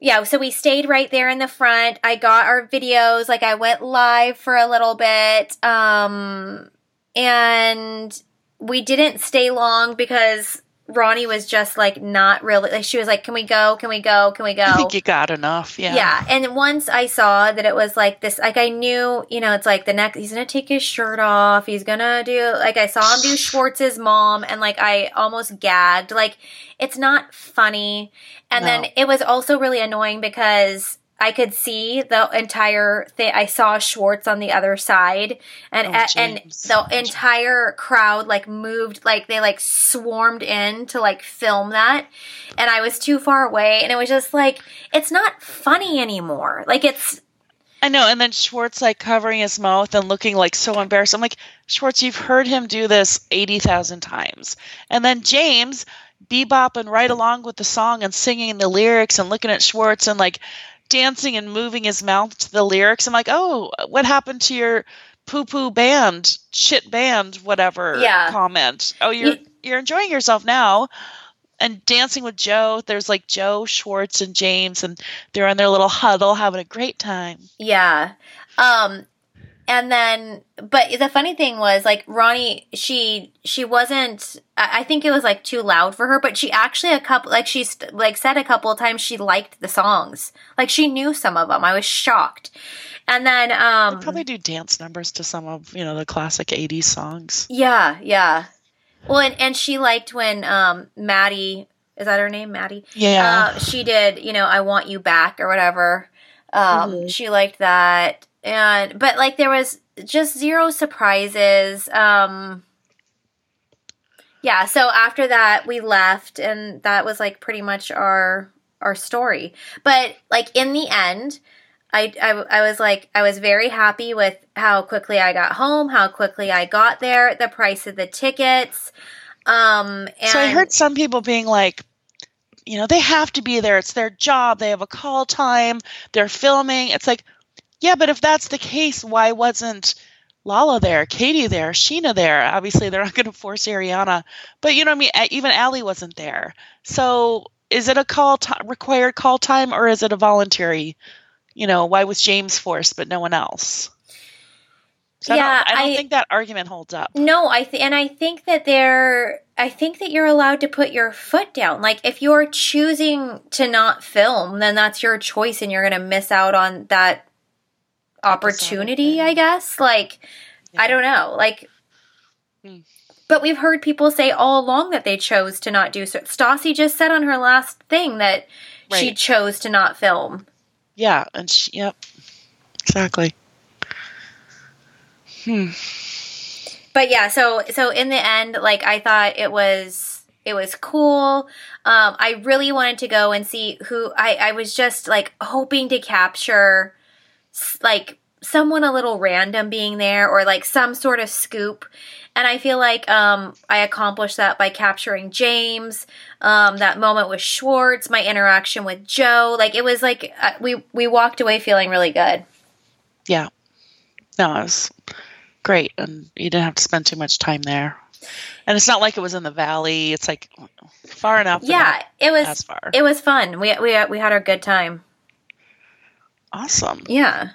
yeah, so we stayed right there in the front. I got our videos, like I went live for a little bit. Um and we didn't stay long because Ronnie was just like not really like she was like, Can we go? Can we go? Can we go? I think you got enough. Yeah. Yeah. And once I saw that it was like this, like I knew, you know, it's like the next, he's going to take his shirt off. He's going to do, like I saw him do Schwartz's mom and like I almost gagged. Like it's not funny. And No. then it was also really annoying because I could see the entire thing. I saw Schwartz on the other side, and Oh, and the entire crowd like moved, like they like swarmed in to like film that, and I was too far away, and it was just like it's not funny anymore. Like it's I know. And then Schwartz like covering his mouth and looking like so embarrassed. I'm like, Schwartz, you've heard him do this 80,000 times. And then James bebopping right along with the song and singing the lyrics and looking at Schwartz and like dancing and moving his mouth to the lyrics. I'm like, oh, what happened to your poo poo band, shit band, whatever Yeah. comment? Oh, you're, You- you're enjoying yourself now. And dancing with Jo, there's like Jo, Schwartz, and James, and they're in their little huddle having a great time. Yeah. Um and then but the funny thing was like Ronnie she she wasn't I think it was like too loud for her but she actually a couple like she's like said a couple of times she liked the songs. Like she knew some of them. I was shocked. And then um They probably do dance numbers to some of you know the classic '80s songs. yeah, yeah. Well, and, and she liked when um Maddie is that her name, Maddie? Yeah, Uh, she did, you know, I want you back or whatever. Um, Mhm. She liked that, and but like there was just zero surprises. Um, yeah. So after that, we left, and that was like pretty much our our story. But like in the end. I, I, I was like I was very happy with how quickly I got home, how quickly I got there, the price of the tickets. Um, and so I heard some people being like, you know, they have to be there. It's their job. They have a call time. They're filming. It's like, yeah, but if that's the case, why wasn't Lala there, Katie there, Scheana there? Obviously, they're not going to force Ariana, but you know what I mean. Even Ally wasn't there. So is it a call ti required call time or is it a voluntary? You know, why was James forced but no one else? So I Yeah, don't, I don't I- think that argument holds up. No, I th- and I think that they're I think that you're allowed to put your foot down. Like if you're choosing to not film, then that's your choice and you're going to miss out on that opportunity, I guess. Like I don't know. Like Hmm. but we've heard people say all along that they chose to not do so. Stassi just said on her last thing that she chose to not film. Yeah, and she, yep, exactly. Hmm. but yeah so so in the end like i thought it was it was cool um i really wanted to go and see who i i was just like hoping to capture like someone a little random being there or like some sort of scoop and i feel like um i accomplished that by capturing james um that moment with schwartz my interaction with jo like it was like uh, we we walked away feeling really good Yeah. No, it was great, and you didn't have to spend too much time there. And it's not like it was in the valley. It's like far enough. yeah it was it was fun we we we had our good time awesome. Yeah.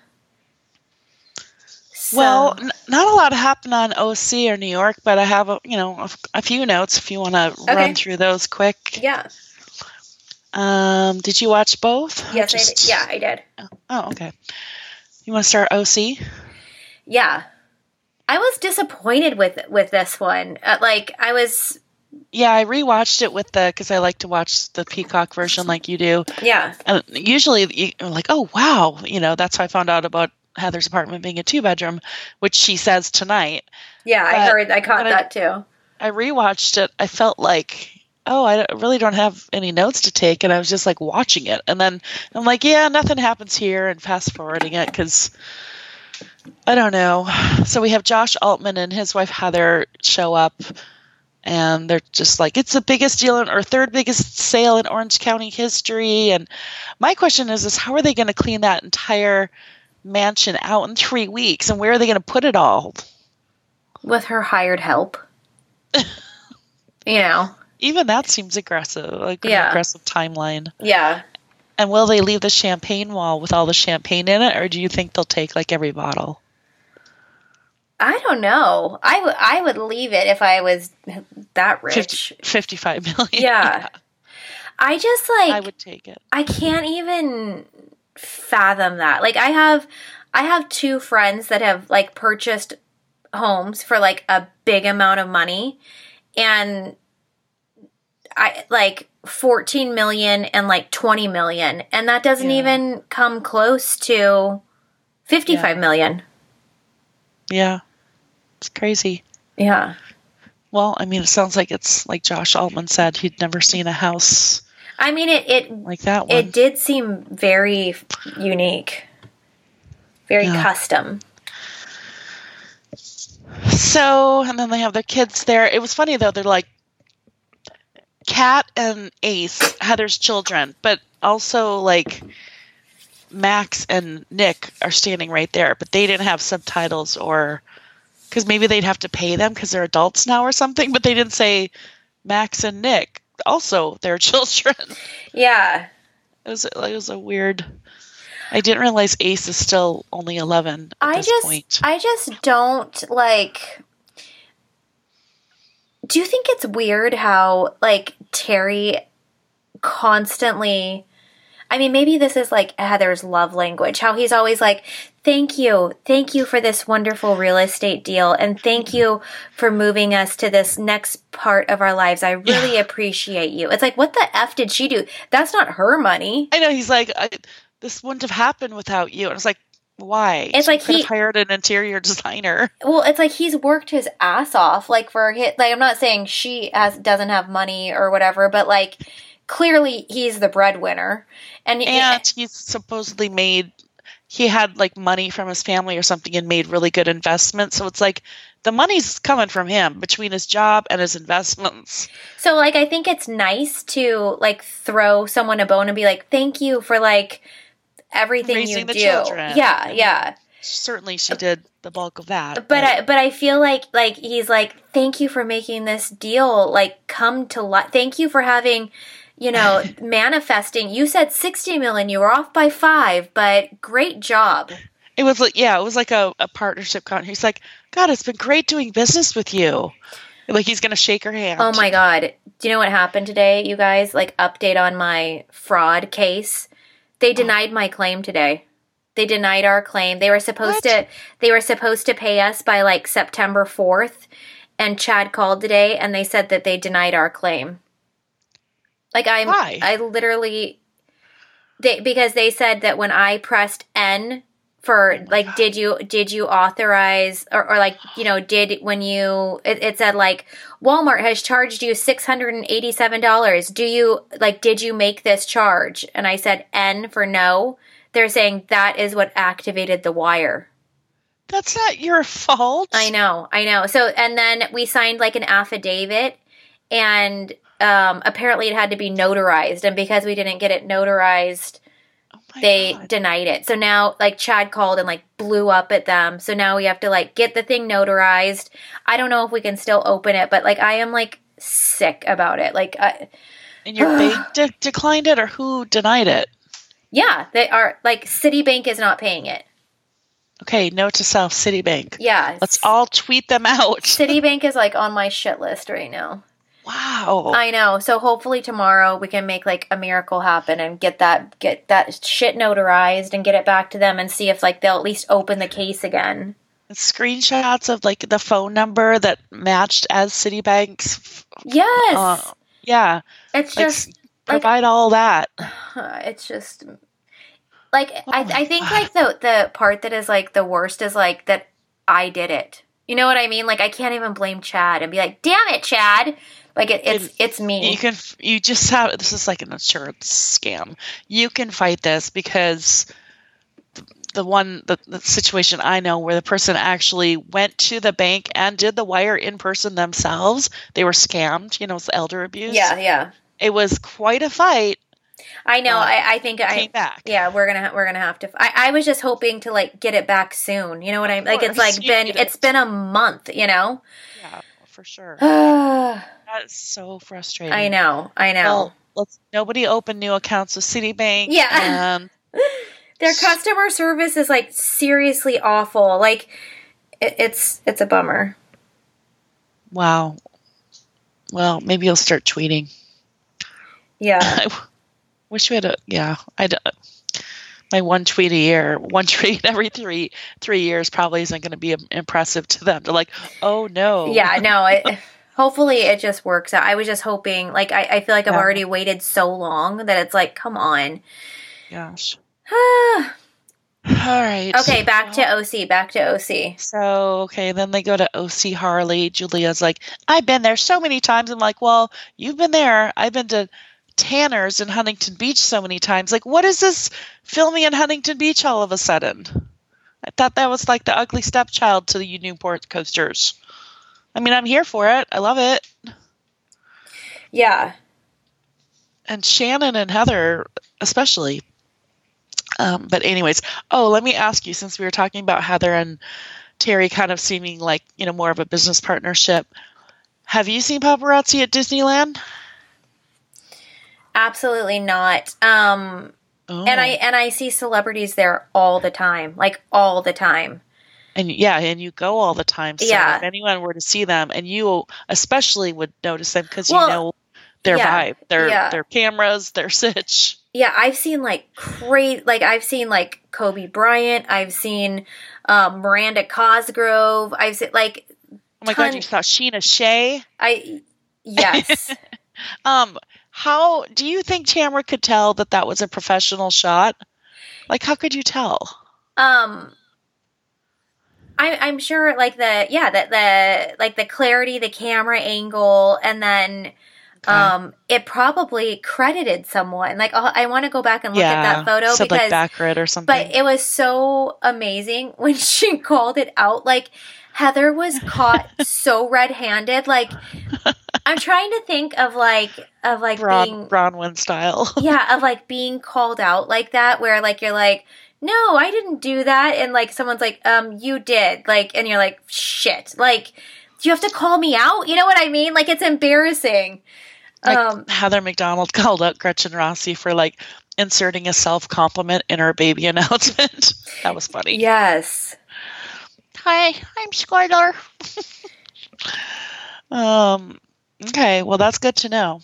So- Well, n- not a lot happened on OC or New York, but I have a you know a, a few notes if you want to Okay. run through those quick. yeah. Um, did you watch both? Yes, I did. Yeah, I did. Oh, okay. You want to start OC? Yeah. I was disappointed with with this one. Uh, like I was Yeah, I rewatched it with the because I like to watch the Peacock version like you do. yeah. And usually you're like, oh wow, you know, that's how I found out about Heather's apartment being a two bedroom, which she says tonight. Yeah, I heard I caught but I- that too. I rewatched it. I felt like oh, I really don't have any notes to take. And I was just like watching it. And then I'm like, yeah, nothing happens here. And fast forwarding it because I don't know. So we have Josh Altman and his wife Heather show up. And they're just like, it's the biggest deal in, or third biggest sale in Orange County history. And my question is, is how are they going to clean that entire mansion out in three weeks? And where are they going to put it all? With her hired help. you know. Even that seems aggressive, like an Yeah. aggressive timeline. Yeah. And will they leave the champagne wall with all the champagne in it, or do you think they'll take like every bottle? I don't know. I would I would leave it if I was that rich. 50, 55 million. Yeah. I just like I would take it. I can't even fathom that. Like I have I have two friends that have like purchased homes for like a big amount of money and I like 14 million and like 20 million and that doesn't Yeah. even come close to fifty-five Yeah. million. Yeah. It's crazy. Yeah. Well, I mean, it sounds like it's like Josh Altman said, he'd never seen a house I mean it it like that one. it did seem very unique. Very Yeah. custom. So, and then they have their kids there. It was funny though. They're like Cat and Ace, Heather's children, but also like Max and Nick are standing right there, but they didn't have subtitles or because maybe they'd have to pay them because they're adults now or something. But they didn't say Max and Nick, also their children. Yeah. It was it was a weird. I didn't realize Ace is still only eleven I just point. I just don't like Do you think it's weird how like Terry constantly I mean maybe this is like Heather's love language how he's always like thank you thank you for this wonderful real estate deal and thank you for moving us to this next part of our lives I really appreciate you it's like what the f did she do that's not her money I know he's like, I, this wouldn't have happened without you. And it's like, why? It's She like he- have hired an interior designer. Well, it's like he's worked his ass off, like for hit. Like I'm not saying she has doesn't have money or whatever, but like clearly he's the breadwinner, and, And he's supposedly made, he had like money from his family or something and made really good investments. So it's like the money's coming from him between his job and his investments. so like I think it's nice to like throw someone a bone and be like, thank you for like everything you Raising the do. children. Yeah, And- yeah. Certainly she did the bulk of that. But I but I feel like like he's like thank you for making this deal like come to life. Thank you for having you know manifesting. You said 60 million, you were off by 5, but great job. it was like, yeah, it was like a, a partnership con. He's like, God, it's been great doing business with you. Like he's going to shake her hand. Oh my god. Do you know what happened today, you guys? Like update on my fraud case. They denied my claim today. They denied our claim. They were supposed What? to they were supposed to pay us by like September 4th and Chad called today and they said that they denied our claim. Like I'm Why? I literally they because they said that when I pressed N for oh like did you did you authorize or, or like you know did when you it, it said like Walmart has charged you six hundred and eighty seven dollars do you like did you make this charge and I said N for no they're saying that is what activated the wire That's not your fault. I know, I know. So, and then we signed like an affidavit, and um, apparently it had to be notarized. And because we didn't get it notarized, Oh they God. denied it. So now, like, Chad called and like blew up at them. So now we have to like get the thing notarized. I don't know if we can still open it, but like, I am like sick about it. Like, I, And your they de- declined it, or who denied it? yeah, they are like Citibank is not paying it. Okay, note to self, Citibank. Yeah, Let's all tweet them out. Citibank is like on my shit list right now. Wow. I know. So hopefully tomorrow we can make like a miracle happen and get that get that shit notarized and get it back to them and see if like they'll at least open the case again. Screenshots of like the phone number that matched as Citibank's. Yes. Uh, yeah, it's like just provide all that. it's just like I Oh my I think God. like the the part that is like the worst is like that I did it. You know what I mean? Like I can't even blame Chad and be like, "Damn it, Chad." Like it, it's It- it's me. You can you just have this is like an insurance scam. You can fight this because the, the one the, the situation I know where the person actually went to the bank and did the wire in person themselves. They were scammed. You know, it's elder abuse. yeah, yeah. it was quite a fight. I know. Uh, I, I think I back. Yeah, we're gonna we're gonna have to. I, I was just hoping to like get it back soon. You know what I mean? Like it's like been it. been a month. You know. Yeah, for sure. That is so frustrating. I know. I know. Well, let's nobody open new accounts with Citibank. Yeah. Their customer service is like seriously awful. Like it, it's it's a bummer. wow. Well, maybe you'll start tweeting. Yeah. I wish we had a yeah. I my one tweet a year, one tweet every three three years probably isn't going to be impressive to them. They're like, oh no, Yeah. No. It, hopefully it just works out. I was just hoping. Like I, I feel like I've Yeah. already waited so long that it's like, come on. gosh. All right. Okay, back to OC. Back to OC. So okay, then they go to OC Harley. Julia's like, I've been there so many times. I'm like, well, you've been there. I've been to Tanner's in Huntington Beach so many times. Like, what is this filming in Huntington Beach all of a sudden? I thought that was like the ugly stepchild to the Newport coasters. I mean, I'm here for it. I love it. Yeah. And Shannon and Heather, especially. Um, but anyways, oh, let me ask you, since we were talking about Heather and Terry kind of seeming like you know more of a business partnership, have you seen paparazzi at Disneyland? Absolutely not. Um Oh. and I and I see celebrities there all the time. Like all the time. and yeah, and you go all the time. So Yeah. if anyone were to see them, and you especially would notice them because Well, you know their yeah, vibe, their yeah. their cameras, their sitch. Yeah, I've seen like great like I've seen like Kobe Bryant, I've seen um Miranda Cosgrove, I've seen like Oh my god, you saw Scheana Shay. I yes. Um, how do you think Tamara could tell that that was a professional shot? Like, how could you tell? um I, I'm sure like the yeah that the like the clarity, the camera angle, and then Okay. um it probably credited someone. Like I'll, I want to go back and look at that photo said because like Baccarat or something. But it was so amazing when she called it out. Like Heather was caught so red-handed. Like I'm trying to think of like of like Bron- being Bronwyn style. yeah of like being called out like that, where like you're like. No, I didn't do that. And like someone's like, um, you did. Like, and you're like, shit. Like, do you have to call me out? You know what I mean? Like, it's embarrassing. Like um, Heather McDonald called out Gretchen Rossi for like inserting a self compliment in her baby announcement. that was funny. yes. Hi, I'm Skylar. um. Okay, well that's good to know.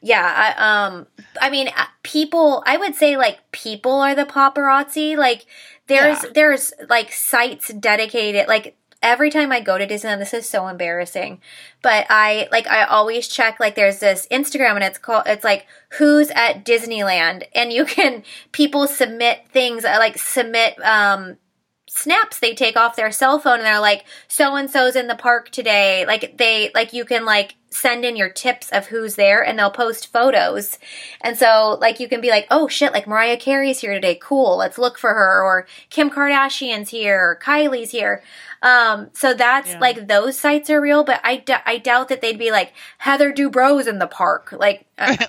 Yeah, I, um, I mean, uh, people. I would say like people are the paparazzi. Like, there's Yeah. there's like sites dedicated. Like every time I go to Disneyland, this is so embarrassing. But I like I always check. Like, there's this Instagram, and it's called it's like who's at Disneyland, and you can people submit things uh, like submit um snaps they take off their cell phone and they're like so and so's in the park today like they like you can like send in your tips of who's there and they'll post photos and so like you can be like oh shit like mariah carey's here today cool let's look for her or kim kardashian's here or kylie's here um so that's Yeah. like those sites are real but i, d- I doubt that they'd be like heather dubrows in the park like uh,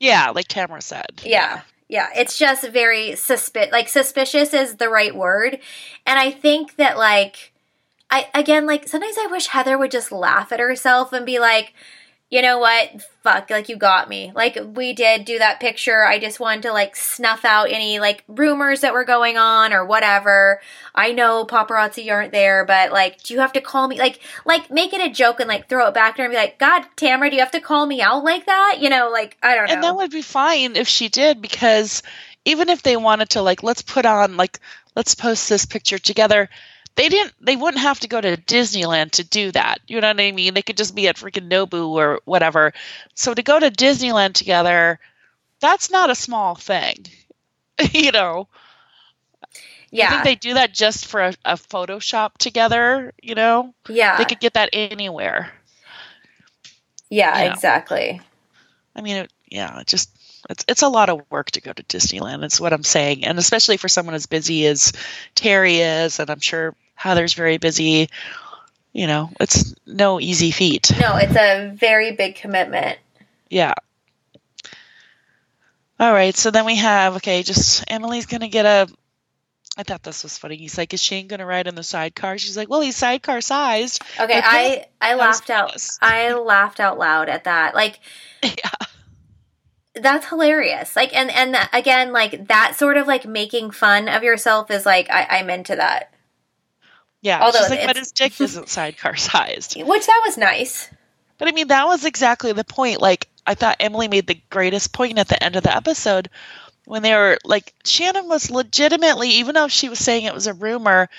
Yeah, like Tamara said. yeah. Yeah, it's just very suspi- like suspicious is the right word. And I think that like I again like sometimes I wish Heather would just laugh at herself and be like, "You know what? Fuck, like you got me. Like we did do that picture. I just wanted to like snuff out any like rumors that were going on or whatever. I know paparazzi aren't there, but like do you have to call me like like make it a joke and like throw it back to her and be like, "God, Tamara, do you have to call me out like that?" You know, like I don't know. And that would be fine if she did because even if they wanted to like let's put on like let's post this picture together, they didn't they wouldn't have to go to Disneyland to do that. You know what I mean? They could just be at freaking Nobu or whatever. So to go to Disneyland together, that's not a small thing. you know. You Yeah. think they do that just for a, a Photoshop together? You know, yeah. they could get that anywhere. yeah, Yeah. exactly. I mean, it, yeah, it just it's it's a lot of work to go to Disneyland. That's what I'm saying, and especially for someone as busy as Terry is, and I'm sure Heather's very busy. You know, it's no easy feat. No, it's a very big commitment. Yeah. All right, so then we have okay, just Emily's gonna get a. I thought this was funny. He's like, "Is Shane gonna ride in the sidecar?" She's like, "Well, he's sidecar sized." Okay, I I laughed out. I laughed out loud at that. Like Yeah. that's hilarious. Like and and again, like that sort of like making fun of yourself is like I, I'm into that. Yeah. Although She's like, "But his dick isn't sidecar sized." Which that was nice. But I mean, that was exactly the point. Like, I thought Emily made the greatest point at the end of the episode when they were like, Shannon was legitimately, even though she was saying it was a rumor,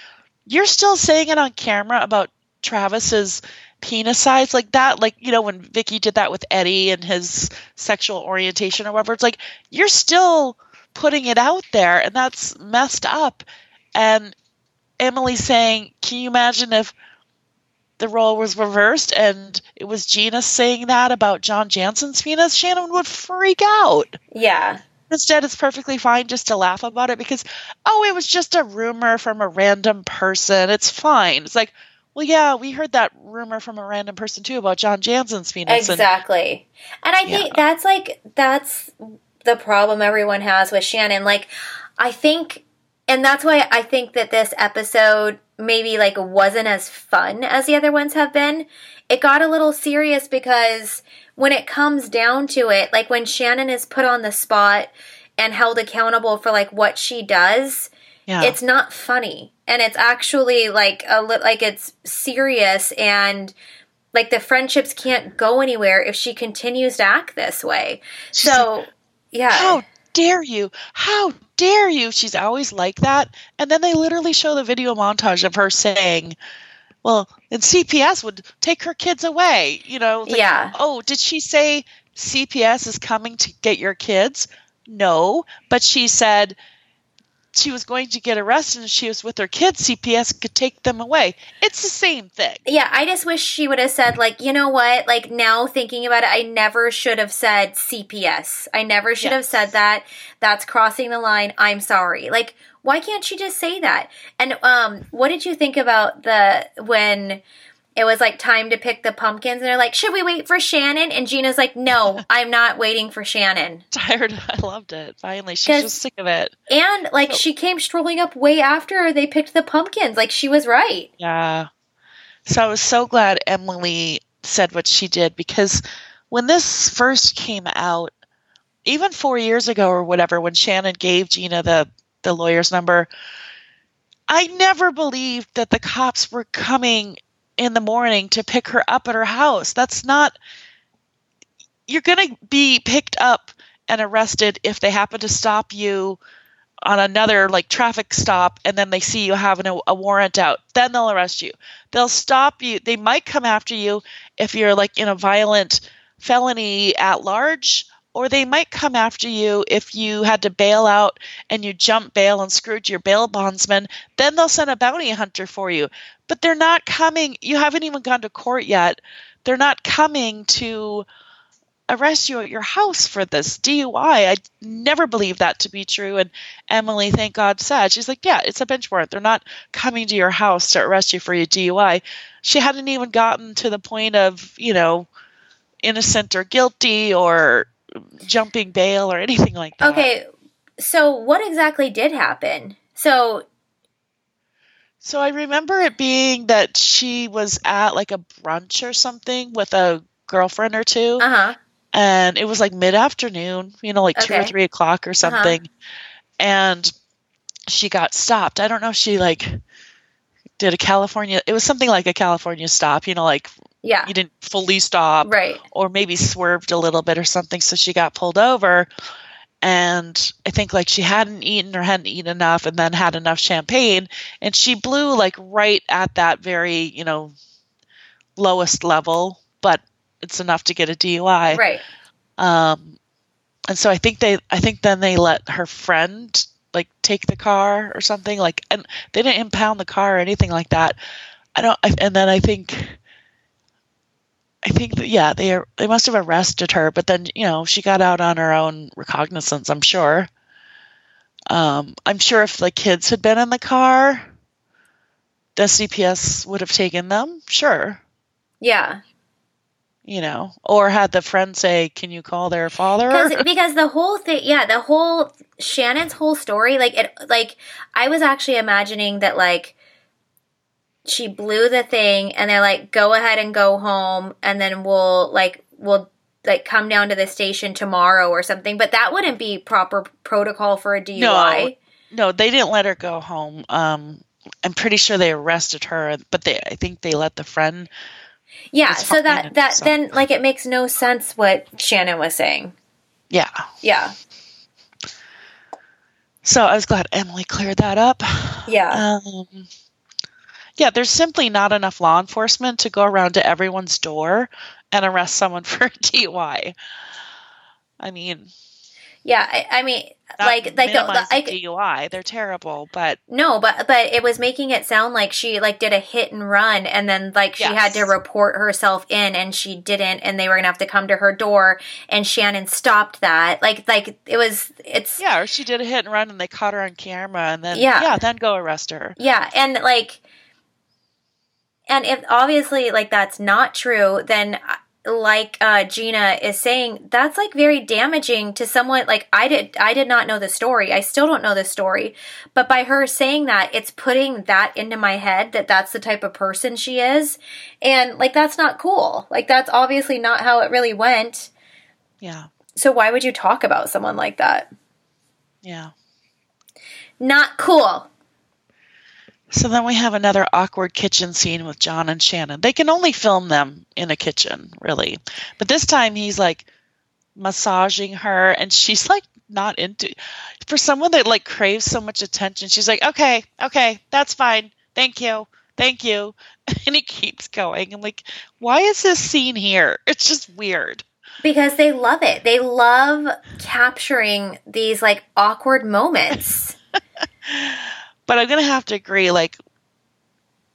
you're still saying it on camera about Travis's penis size like that. Like, you know, when Vicki did that with Eddie and his sexual orientation or whatever, it's like, you're still putting it out there, and that's messed up. And Emily's saying, can you imagine if the role was reversed and it was Gina saying that about John Janssen's penis, Shannon would freak out. Yeah. Instead, it's perfectly fine just to laugh about it because, oh, it was just a rumor from a random person. It's fine. It's like, well, yeah, we heard that rumor from a random person too about John Janssen's penis. And, Exactly. And I think Yeah. that's like that's the problem everyone has with Shannon. Like I think and that's why I think that this episode maybe like wasn't as fun as the other ones have been. It got a little serious because when it comes down to it, like when Shannon is put on the spot and held accountable for like what she does, yeah. it's not funny and it's actually like a li- like it's serious and like the friendships can't go anywhere if she continues to act this way She's so yeah How dare you? How dare you? She's always like that. And then they literally show the video montage of her saying, well, and CPS would take her kids away. You know, like, Yeah. Oh, did she say CPS is coming to get your kids? No, but she said she was going to get arrested and she was with her kids. CPS could take them away. It's the same thing. yeah i just wish she would have said like you know what like now thinking about it i never should have said cps i never should have said that that's crossing the line i'm sorry like why can't she just say that and um what did you think about the when it was like time to pick the pumpkins and they're like should we wait for shannon and gina's like no i'm not waiting for shannon Tired. I loved it. Finally, she's just sick of it. and like she came strolling up way after they picked the pumpkins like she was right Yeah. So I was so glad Emily said what she did because when this first came out, even four years ago or whatever, when Shannon gave Gina the, the lawyer's number, I never believed that the cops were coming in the morning to pick her up at her house. That's not. You're going to be picked up and arrested if they happen to stop you on another like traffic stop and then they see you having a, a warrant out then they'll arrest you they'll stop you they might come after you if you're like in a violent felony at large or they might come after you if you had to bail out and you jump bail and screwed your bail bondsman then they'll send a bounty hunter for you but they're not coming you haven't even gone to court yet they're not coming to arrest you at your house for this DUI. I never believed that to be true. And Emily, thank God, said, she's like, yeah, it's a bench warrant. They're not coming to your house to arrest you for your DUI. She hadn't even gotten to the point of, you know, innocent or guilty or jumping bail or anything like that. okay so what exactly did happen so So I remember it being that she was at like a brunch or something with a girlfriend or two. uh-huh and it was like mid afternoon, you know, like two or Uh-huh. three o'clock or something. And she got stopped. I don't know if she like did a California, it was something like a California stop, you know, like yeah you didn't fully stop right or maybe swerved a little bit or something. So she got pulled over. And I think like she hadn't eaten or hadn't eaten enough and then had enough champagne. And she blew like right at that very, you know, lowest level, but it's enough to get a DUI. right Um, and so I think they, I think then they let her friend like take the car or something like and they didn't impound the car or anything like that i don't I, and then i think i think that yeah they are, they must have arrested her but then you know she got out on her own recognizance i'm sure. Um, i'm sure if the kids had been in the car the cps would have taken them sure. Yeah. you know or had the friend say can you call their father? Because because the whole thing yeah the whole shannon's whole story like it like i was actually imagining that like she blew the thing and they're like go ahead and go home and then we'll like we'll like come down to the station tomorrow or something. But that wouldn't be proper protocol for a dui No. no they didn't let her go home. Um i'm pretty sure they arrested her but they i think they let the friend yeah so that that so- then like it makes no sense what shannon was saying. Yeah. Yeah. So i was glad emily cleared that up. Yeah. Um yeah there's simply not enough law enforcement to go around to everyone's door and arrest someone for a dui i mean yeah i, I mean like like the, the, I, dui they're terrible but No, but but it was making it sound like she like did a hit and run and then like she had to report herself in and she didn't and they were to have to come to her door and Shannon stopped that. Like like it was it's yeah or she did a hit and run and they caught her on camera and then Yeah. yeah then go arrest her yeah, and like and if obviously like that's not true, then uh, like uh Gina is saying, that's like very damaging to someone like I did I did not know the story. I still don't know the story. But by her saying that, it's putting that into my head that that's the type of person she is. And like that's not cool. Like that's obviously not how it really went. yeah So why would you talk about someone like that? yeah Not cool. So then we have another awkward kitchen scene with John and Shannon. They can only film them in a kitchen, really. But this time he's like massaging her and she's like not into for someone that like craves so much attention, she's like, Okay, okay, that's fine. Thank you. Thank you. And he keeps going. I'm like, why is this scene here? It's just weird. Because they love it. They love capturing these like awkward moments. But I'm gonna have to agree, like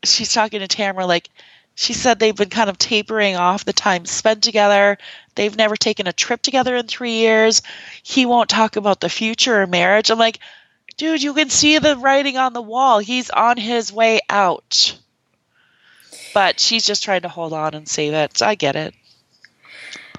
she's talking to Tamara, like she said they've been kind of tapering off the time spent together. They've never taken a trip together in three years. He won't talk about the future or marriage. I'm like, dude, you can see the writing on the wall. He's on his way out. But she's just trying to hold on and save it. I get it.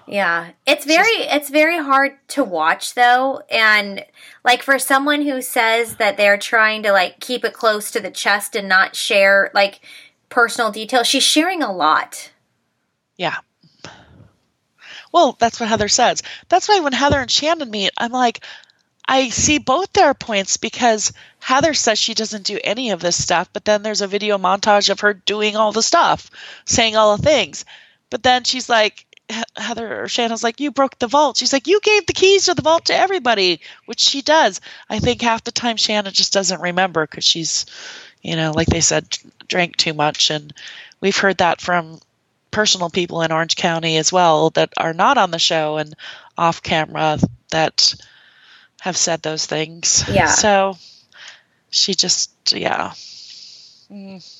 Yeah. It's very it's very hard to watch though and like for someone who says that they're trying to like keep it close to the chest and not share like personal details, she's sharing a lot. Yeah. Well, that's what Heather says. That's why when Heather and Shannon meet, I'm like, I see both their points because Heather says she doesn't do any of this stuff, but then there's a video montage of her doing all the stuff, saying all the things. But then she's like, Heather or Shannon's like, You broke the vault. She's like, You gave the keys to the vault to everybody, which she does. I think half the time Shannon just doesn't remember because she's, you know, like they said, drank too much. And we've heard that from personal people in Orange County as well that are not on the show and off camera that have said those things. Yeah. So she just, yeah. Mm.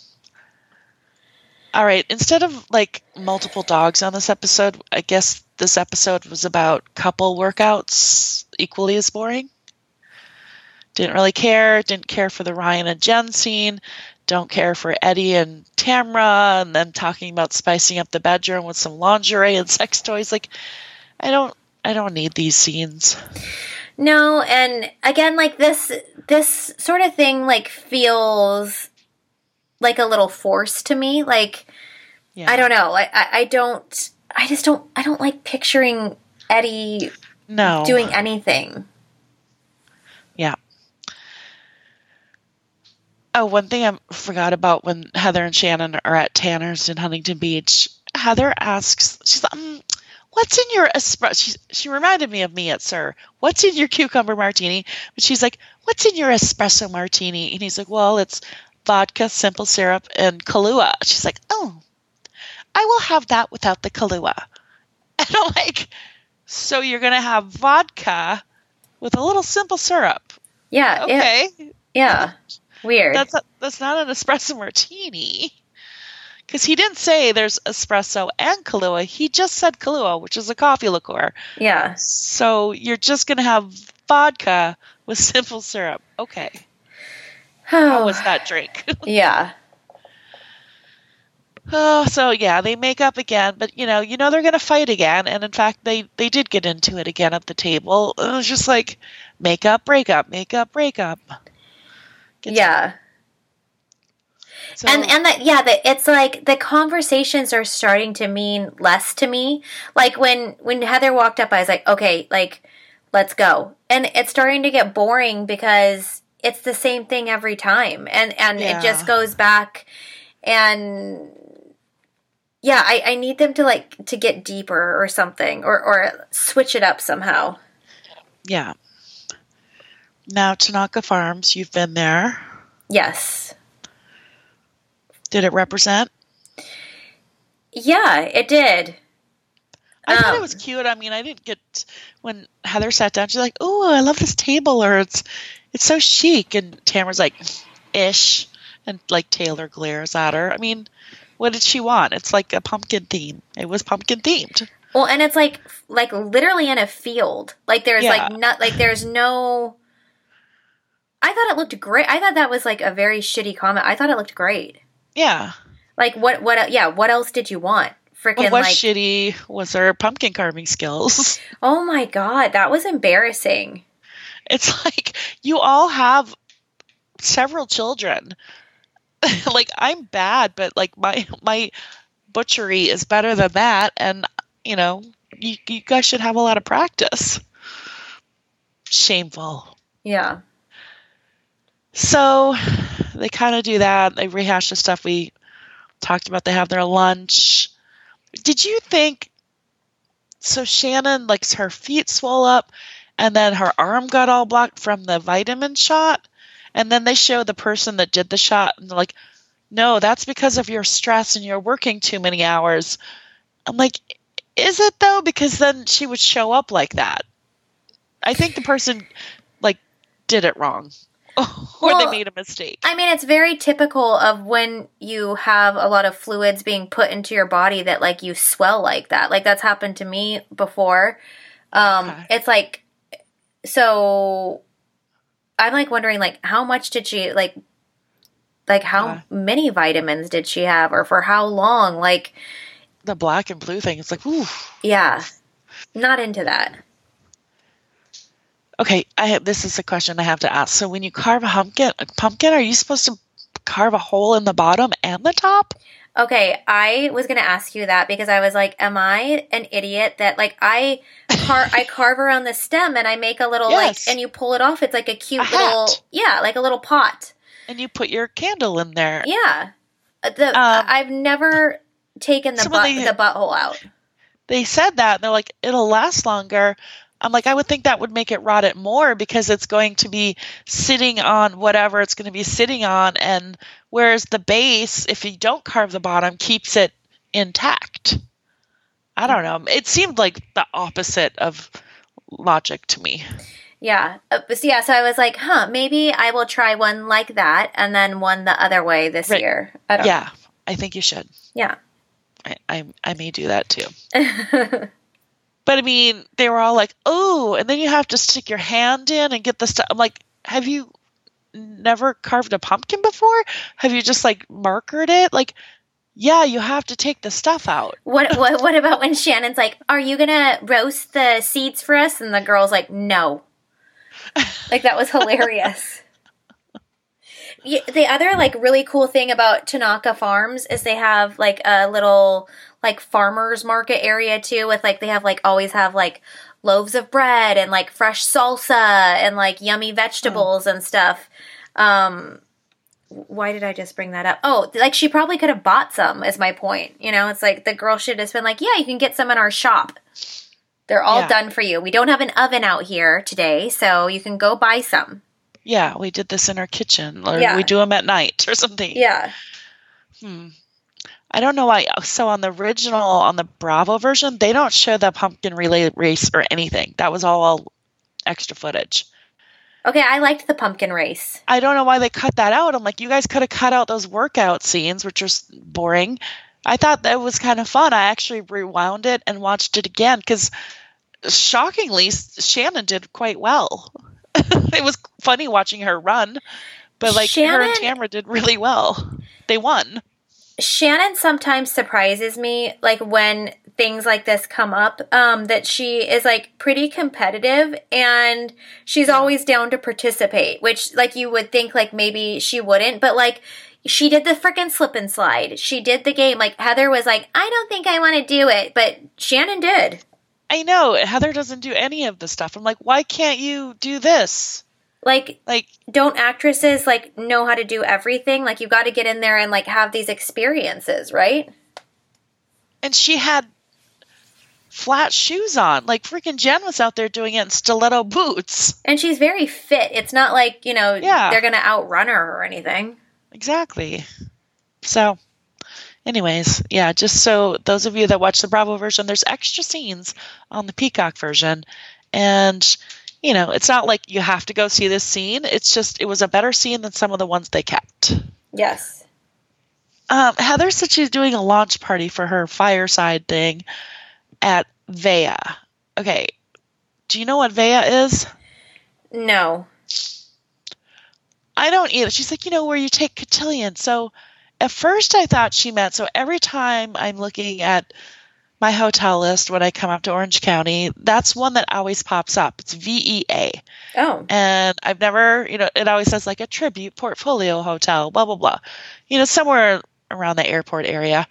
All right. Instead of like multiple dogs on this episode, I guess this episode was about couple workouts, equally as boring. Didn't really care. Didn't care for the Ryan and Jen scene. Don't care for Eddie and Tamra, and then talking about spicing up the bedroom with some lingerie and sex toys. Like, I don't, I don't need these scenes. No, and again like this this sort of thing like feels like a little forced to me. Like Yeah. I don't know. I, I I don't I just don't I don't like picturing Eddie no doing anything. Yeah. Oh, one thing I forgot about when Heather and Shannon are at Tanner's in Huntington Beach. Heather asks, she's like, um, "What's in your espresso?" She she reminded me of me at Sir. What's in your cucumber martini? But she's like, "What's in your espresso martini?" And he's like, "Well, it's vodka, simple syrup, and Kahlua." She's like, "Oh, I will have that without the Kahlua." And I'm like, "So you're gonna have vodka with a little simple syrup?" Yeah. Okay. Yeah. Weird. That's a, that's not an espresso martini. Because he didn't say there's espresso and Kahlua. He just said Kahlua, which is a coffee liqueur. yeah. So you're just going to have vodka with simple syrup. Okay. How was that drink? yeah. Oh, so yeah, they make up again, but you know, you know they're going to fight again, and in fact, they they did get into it again at the table. It was just like make up, break up, make up, break up. Gets- Yeah. So, and and that yeah that it's like the conversations are starting to mean less to me like when when heather walked up i was like okay like let's go and it's starting to get boring because it's the same thing every time and and Yeah. it just goes back and yeah I, I need them to like to get deeper or something or or switch it up somehow yeah. Now Tanaka Farms, you've been there. yes Did it represent? yeah it did I thought Um, it was cute. I mean, I didn't get when Heather sat down. She's like, "Oh, I love this table," or "It's it's so chic." And Tamara's like, "Ish," and like Taylor glares at her. I mean, what did she want? It's like a pumpkin theme. It was pumpkin themed. Well, and it's like like literally in a field. Like there's Yeah. like not like there's no I thought it looked great. I thought that was like a very shitty comment. I thought it looked great. Yeah. Like what what yeah, what else did you want? Freaking What like shitty was her pumpkin carving skills. Oh my god, that was embarrassing. It's like you all have several children. like I'm bad, but like my my butchery is better than that, and you know you you guys should have a lot of practice. Shameful. Yeah. So they kind of do that. They rehash the stuff we talked about. They have their lunch. Did you think? So Shannon, like her feet swell up, and then her arm got all blocked from the vitamin shot, and then they show the person that did the shot, and they're like, "No, that's because of your stress and you're working too many hours." I'm like, "Is it though?" Because then she would show up like that. I think the person like did it wrong, or they made a mistake. I mean, it's very typical of when you have a lot of fluids being put into your body that like you swell like that. Like that's happened to me before. Um Okay. it's like so I'm like wondering like how much did she like like how Yeah. many vitamins did she have or for how long? Like the black and blue thing. It's like, ooh. yeah. Not into that. Okay, I have, this is a question I have to ask. So when you carve a pumpkin, a pumpkin, are you supposed to carve a hole in the bottom and the top? Okay, I was gonna ask you that because I was like, "Am I an idiot that like I car I carve around the stem and I make a little Yes. like and you pull it off? It's like a cute A little yeah, like a little pot. And you put your candle in there. Yeah, Uh, the Um, I've never taken the butt they- the butthole out. They said that, and they're like, it'll last longer. I'm like, I would think that would make it rot it more because it's going to be sitting on whatever it's going to be sitting on. And whereas the base, if you don't carve the bottom, keeps it intact. I don't know. It seemed like the opposite of logic to me. Yeah, uh, so yeah, so I was like, huh, maybe I will try one like that and then one the other way this Right. year. I Yeah, I think you should. Yeah. I, I, I may do that too. But I mean, they were all like, "Oh," and then you have to stick your hand in and get the stuff. I'm like, "Have you never carved a pumpkin before? Have you just like markered it? Like, yeah, you have to take the stuff out." What what what about when Shannon's like, "Are you gonna roast the seeds for us?" And the girl's like, "No." Like that was hilarious. The other like really cool thing about Tanaka Farms is they have like a little like farmers market area too with like they have like always have like loaves of bread and like fresh salsa and like yummy vegetables and stuff. Um why did I just bring that up? Oh, like she probably could have bought some, is my point. You know, it's like the girl should have been like, yeah, you can get some in our shop. They're all Yeah. done for you. We don't have an oven out here today, so you can go buy some. Yeah, we did this in our kitchen, or Yeah. we do them at night, or something. Yeah. Hmm. I don't know why. So on the original, on the Bravo version, they don't show the pumpkin relay race or anything. That was all extra footage. Okay, I liked the pumpkin race. I don't know why they cut that out. I'm like, you guys could have cut out those workout scenes, which are boring. I thought that was kind of fun. I actually rewound it and watched it again because shockingly, Shannon did quite well. it was funny watching her run, but like her and Shannon- Tamara did really well. They won. Shannon sometimes surprises me, like when things like this come up, um, that she is like pretty competitive and she's always down to participate, which like you would think like maybe she wouldn't, but like she did the freaking slip and slide. She did the game. Like Heather was like, I don't think I want to do it, but Shannon did. I know Heather doesn't do any of the stuff. I'm like, why can't you do this? Like, Like, don't actresses like know how to do everything? Like you got to get in there and like have these experiences, right? and she had flat shoes on. Like freaking Jen was out there doing it in stiletto boots. And she's very fit. It's not like, you know, Yeah. they're going to outrun her or anything. Exactly. So, anyways, yeah, just so those of you that watch the Bravo version, there's extra scenes on the Peacock version. And, you know, it's not like you have to go see this scene. It's just, it was a better scene than some of the ones they kept. Yes. Um, Heather said she's doing a launch party for her fireside thing at Vea. Okay. Do you know what Vea is? No. I don't either. She's like, you know, where you take cotillion. So at first I thought she meant so every time I'm looking at my hotel list when I come up to Orange County, that's one that always pops up. It's VEA. Oh. And I've never, you know, it always says like a tribute portfolio hotel, blah blah blah. You know, somewhere around the airport area.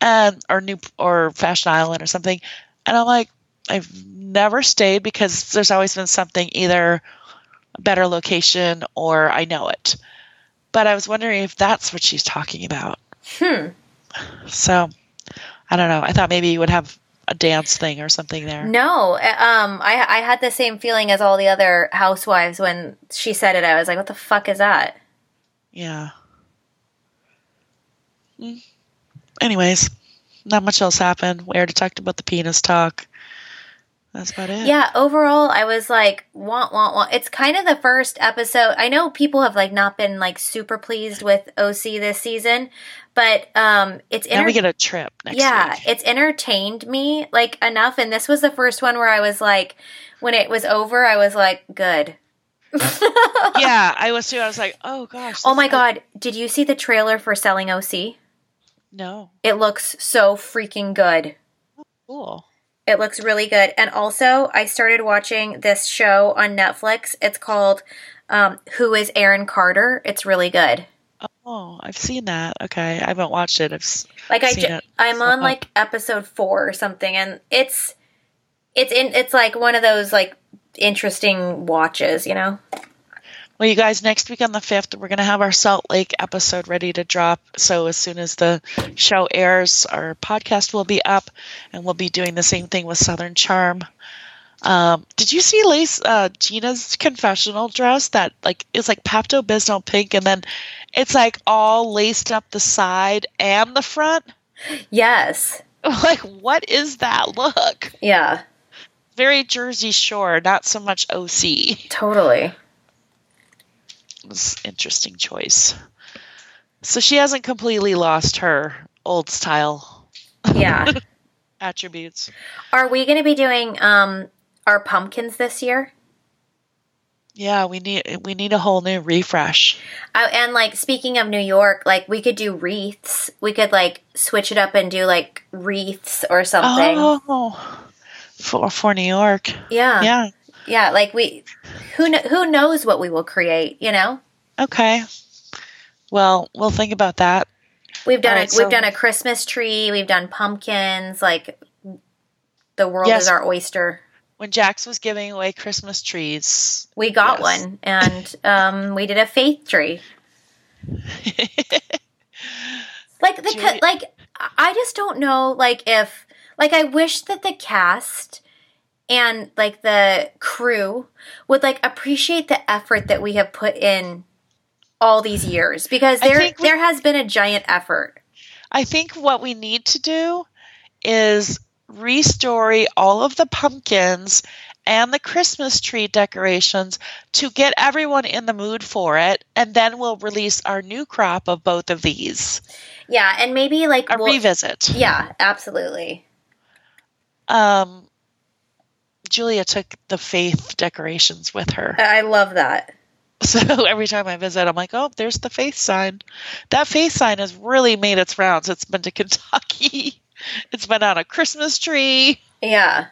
And or new or Fashion Island or something. And I'm like, I've never stayed because there's always been something either a better location or I know it. But I was wondering if that's what she's talking about. Hmm. So I don't know. I thought maybe you would have a dance thing or something there. No. uh, Um I I had the same feeling as all the other housewives when she said it. I was like, what the fuck is that? Yeah. Mm. Anyways, not much else happened. We already talked about the penis talk. That's about it. Yeah, overall I was like, want want want. It's kind of the first episode. I know people have like not been like super pleased with OC this season, but um it's Now we get a trip next yeah, week. it's entertained me like enough and this was the first one where I was like when it was over I was like good. yeah, I was too. I was like, oh gosh. Oh my is- god, did you see the trailer for Selling OC? No. It looks so freaking good. Cool. It looks really good. And also, I started watching this show on Netflix. It's called um, Who is Aaron Carter? It's really good. Oh, I've seen that. Okay, I haven't watched it. I've Like I, ju-. I'm on like episode four or something, and it's it's in it's like one of those like interesting watches, you know. Well, you guys, next week on the 5th, we're going to have our Salt Lake episode ready to drop. So, as soon as the show airs, our podcast will be up, and we'll be doing the same thing with Southern Charm. Um, did you see Lace uh, Gina's confessional dress that like is like Pepto Bismol pink, and then it's like all laced up the side and the front? Yes. Like, what is that look? Yeah. Very Jersey Shore, not so much OC. Totally. Was interesting choice. So she hasn't completely lost her old style Yeah. attributes. Are we going to be doing um our pumpkins this year? Yeah, we need we need a whole new refresh. Uh, and like speaking of New York, like we could do wreaths. We could like switch it up and do like wreaths or something. Oh, for for New York. yeah. Yeah. Yeah, like we who kn- who knows what we will create, you know? Okay. Well, we'll think about that. We've done All a, so- we've done a Christmas tree, we've done pumpkins, like the world Yes. is our oyster. When Jax was giving away Christmas trees, We got Yes. one and um we did a faith tree. Like the Do like I just don't know like if like I wish that the cast and like the crew would like appreciate the effort that we have put in all these years because there we- there has been a giant effort. I think what we need to do is restory all of the pumpkins and the Christmas tree decorations to get everyone in the mood for it. And then we'll release our new crop of both of these. Yeah, and maybe like A we'll- revisit. Yeah, absolutely. Um, Julia took the faith decorations with her. I love that. So every time I visit, I'm like, oh, there's the faith sign. That faith sign has really made its rounds. It's been to Kentucky, it's been on a Christmas tree. Yeah.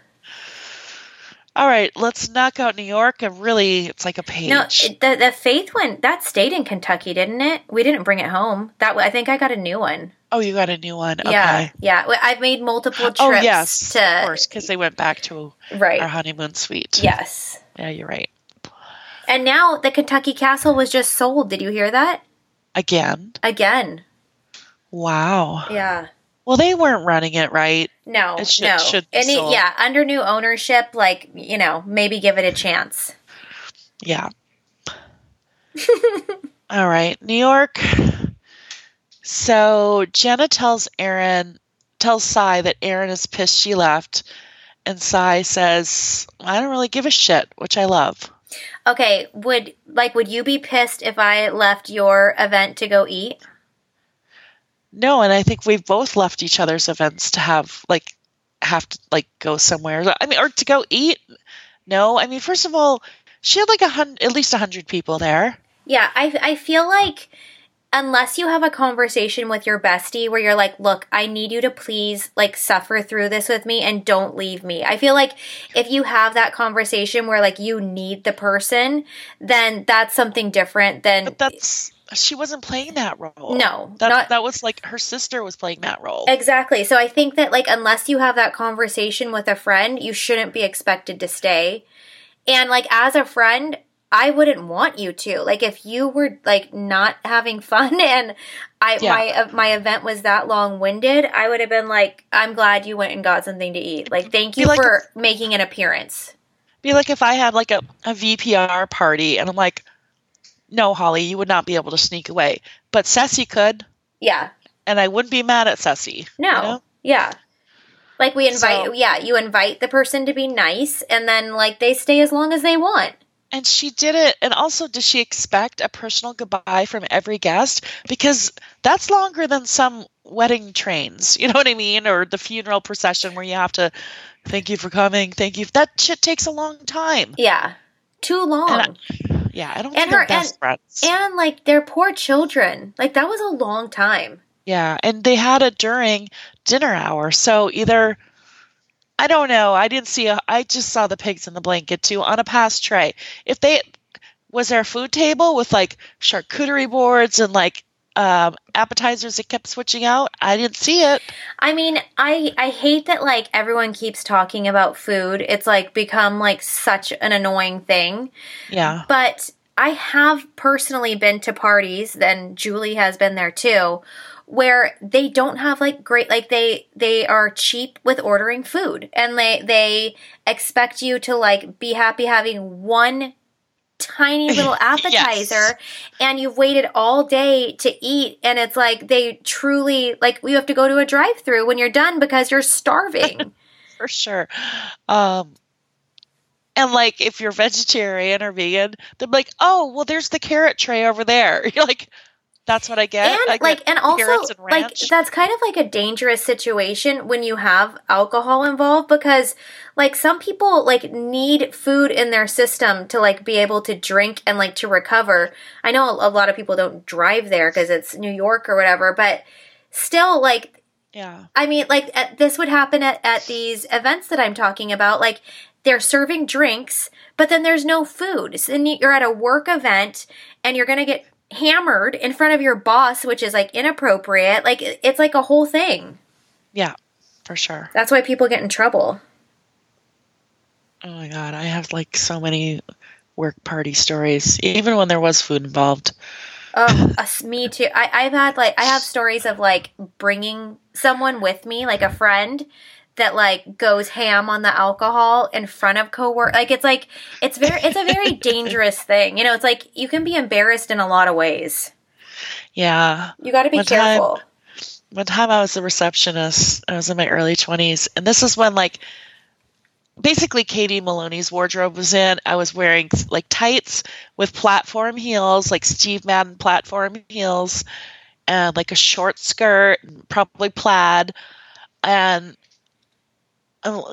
All right, let's knock out New York. And really, it's like a page. No, the the faith one that stayed in Kentucky, didn't it? We didn't bring it home. That I think I got a new one. oh, you got a new one. Okay. Yeah, yeah. I've made multiple oh, trips. Oh, yes. to of course, because they went back to right. our honeymoon suite. Yes, Yeah, you're right. and now the Kentucky Castle was just sold. Did you hear that? Again. Again. Wow. Yeah. Well, they weren't running it right. No, It should- no. should be Any, sold. yeah, under new ownership, like you know, maybe give it a chance. Yeah. All right, New York. So Jenna tells Erin, tells Sai that Erin is pissed she left, and Sai says, "I don't really give a shit," which I love. Okay, would like would you be pissed if I left your event to go eat? No, and I think we've both left each other's events to have like have to like go somewhere. I mean, or to go eat. No, I mean, first of all, she had like a hundred, at least a hundred people there. Yeah, I I feel like unless you have a conversation with your bestie where you're like, "Look, I need you to please like suffer through this with me and don't leave me." I feel like if you have that conversation where like you need the person, then that's something different than But that's she wasn't playing that role. No, that not- that was like her sister was playing that role. Exactly. So I think that like unless you have that conversation with a friend, you shouldn't be expected to stay. And like as a friend, I wouldn't want you to. Like if you were like not having fun and I Yeah. my uh, my event was that long-winded, I would have been like I'm glad you went and got something to eat. Like thank you like for making an appearance. Be like if I had like a, a VPR party and I'm like, no, Holly, you would not be able to sneak away, but Ceci could, Yeah. and I wouldn't be mad at Ceci. No. you know? Yeah. Like we invite So- yeah, you invite the person to be nice and then like they stay as long as they want. And she did it. And also, does she expect a personal goodbye from every guest? Because that's longer than some wedding trains. You know what I mean? Or the funeral procession where you have to thank you for coming, thank you. That shit takes a long time. Yeah. Too long. And Yeah, I don't And think they're her- best friends. And like their poor children. Like that was a long time. Yeah, and they had it during dinner hour. So either I don't know. I didn't see a I just saw the pigs in the blanket too on a past tray. If they was there a food table with like charcuterie boards and like um, appetizers that kept switching out? I didn't see it. I mean, I I hate that like everyone keeps talking about food. It's like become like such an annoying thing. Yeah. But I have personally been to parties, and Julie has been there too, where they don't have like great like they they are cheap with ordering food and they they expect you to like be happy having one tiny little appetizer and you've waited all day to eat and it's like they truly like you have to go to a drive-through when you're done because you're starving. For sure. Um and like if you're vegetarian or vegan, they're like, "Oh, well there's the carrot tray over there." You're like, "That's what I get." and I get like and also and like that's kind of like a dangerous situation when you have alcohol involved because like some people like need food in their system to like be able to drink and like to recover i know a lot of people don't drive there because it's new york or whatever but still like yeah. I mean, like at, this would happen at, at these events that I'm talking about. Like they're serving drinks, but then there's no food. So then you're at a work event and you're gonna get hammered in front of your boss, which is like inappropriate. Like it's like a whole thing. Yeah. For sure. That's why people get in trouble. Oh my god, I have like so many work party stories, even when there was food involved. Oh, me too. I, I've had like I have stories of like bringing someone with me, like a friend that like goes ham on the alcohol in front of cowork. Like it's like it's very it's a very dangerous thing. You know, it's like you can be embarrassed in a lot of ways. Yeah. You got to be One time- careful. One time I was a receptionist, I was in my early 20s, and this is when like basically Katie Maloney's wardrobe was in. I was wearing like tights with platform heels, like Steve Madden platform heels, and like a short skirt, probably plaid, and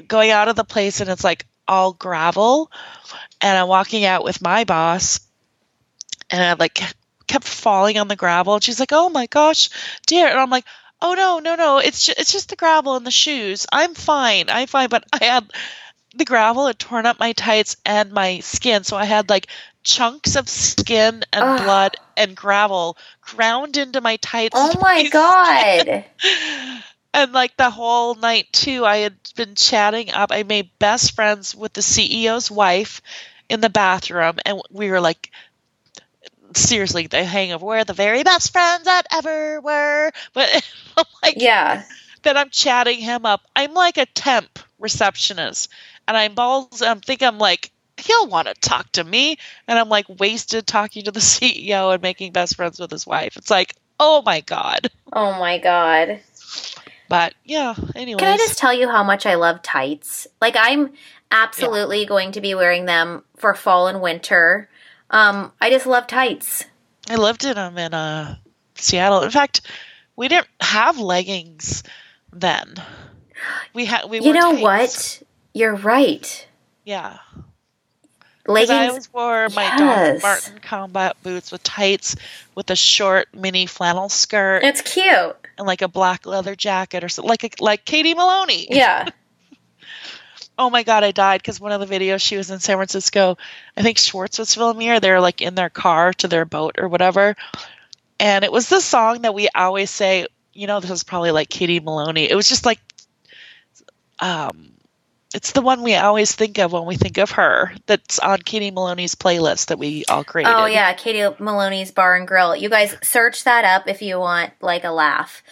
going out of the place and it's like all gravel and I'm walking out with my boss and I like kept falling on the gravel and she's like, "Oh my gosh, dear." And I'm like, "Oh no, no, no. It's just, it's just the gravel and the shoes. I'm fine. I'm fine." But I had the gravel had torn up my tights and my skin, so I had like chunks of skin and Ugh. blood and gravel ground into my tights. Oh my god. and like the whole night too i had been chatting up. I made best friends with the ceo's wife in the bathroom and we were like seriously the hangover we're the very best friends that ever were. But like yeah. that i'm chatting him up. I'm like a temp receptionist and i'm balls i'm think i'm like he'll want to talk to me. And i'm like wasted talking to the ceo and making best friends with his wife. It's like oh my god. Oh my god but yeah, anyway. Can I just tell you how much I love tights? Like I'm absolutely yeah. going to be wearing them for fall and winter. Um, I just love tights. I lived in them in uh, Seattle. In fact, we didn't have leggings then. We had we. You know tights. what? You're right. Yeah. Leggings. I always wore my yes. Doc Martin combat boots with tights with a short mini flannel skirt. It's cute and like a black leather jacket or something, like a, like Katie Maloney. Yeah. oh my god, I died because one of the videos she was in San Francisco. I think Schwartz was filming her. They're like in their car to their boat or whatever, and it was the song that we always say. You know, this was probably like Katie Maloney. It was just like, um, it's the one we always think of when we think of her. That's on Katie Maloney's playlist that we all created. Oh yeah, Katie Maloney's Bar and Grill. You guys search that up if you want like a laugh.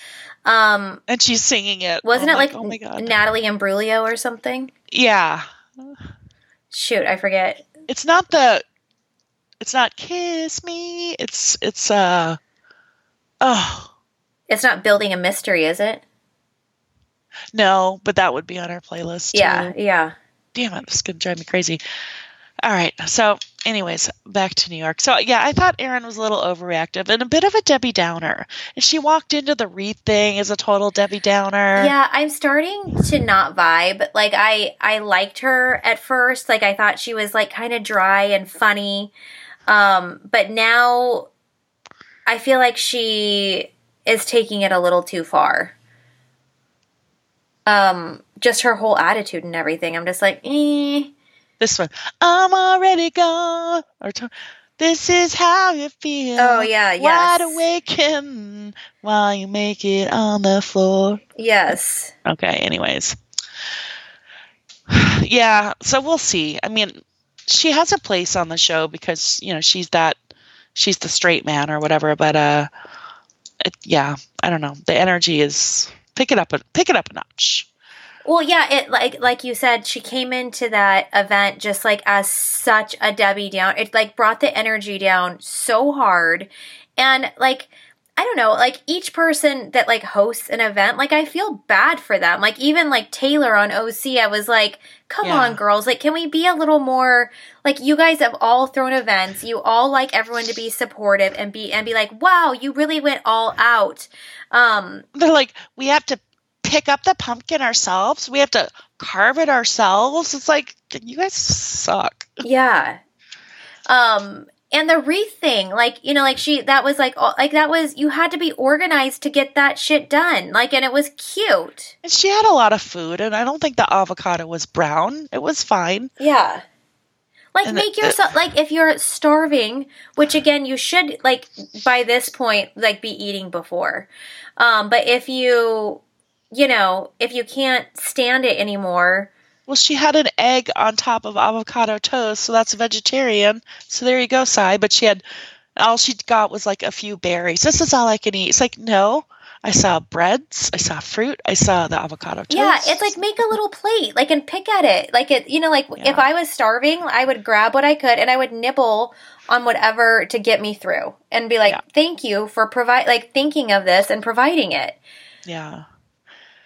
Um, and she's singing it. Wasn't it like, like oh Natalie Imbruglia or something? Yeah. Shoot, I forget. It's not the. It's not "Kiss Me." It's it's uh. Oh. It's not building a mystery, is it? No, but that would be on our playlist. Yeah, too. yeah. Damn it, this is gonna drive me crazy. All right. So, anyways, back to New York. So, yeah, I thought Erin was a little overreactive and a bit of a Debbie Downer. And she walked into the wreath thing as a total Debbie Downer. Yeah, I'm starting to not vibe. Like, I I liked her at first. Like, I thought she was like kind of dry and funny. Um, but now I feel like she is taking it a little too far um, just her whole attitude and everything. I'm just like, eh. This one, I'm already gone. Or t- this is how you feel. Oh yeah, yes. Wide awake while you make it on the floor. Yes. Okay. Anyways, yeah. So we'll see. I mean, she has a place on the show because you know she's that she's the straight man or whatever. But uh, it, yeah, I don't know. The energy is pick it up a pick it up a notch. Well, yeah, it like like you said, she came into that event just like as such a Debbie down. It like brought the energy down so hard, and like I don't know, like each person that like hosts an event, like I feel bad for them. Like even like Taylor on OC, I was like, come yeah. on, girls, like can we be a little more like you guys have all thrown events, you all like everyone to be supportive and be and be like, wow, you really went all out. Um, They're like, we have to pick up the pumpkin ourselves. We have to carve it ourselves. It's like you guys suck. Yeah. Um and the wreath thing, like, you know, like she that was like like that was you had to be organized to get that shit done. Like and it was cute. And she had a lot of food and I don't think the avocado was brown. It was fine. Yeah. Like and make it, yourself like if you're starving, which again you should like by this point like be eating before. Um, but if you you know, if you can't stand it anymore. Well, she had an egg on top of avocado toast, so that's vegetarian. So there you go, Sai. But she had all she got was like a few berries. This is all I can eat. It's like no. I saw breads, I saw fruit, I saw the avocado toast. Yeah, it's like make a little plate, like and pick at it. Like it, you know, like yeah. if I was starving, I would grab what I could and I would nibble on whatever to get me through and be like, yeah. "Thank you for provide like thinking of this and providing it." Yeah.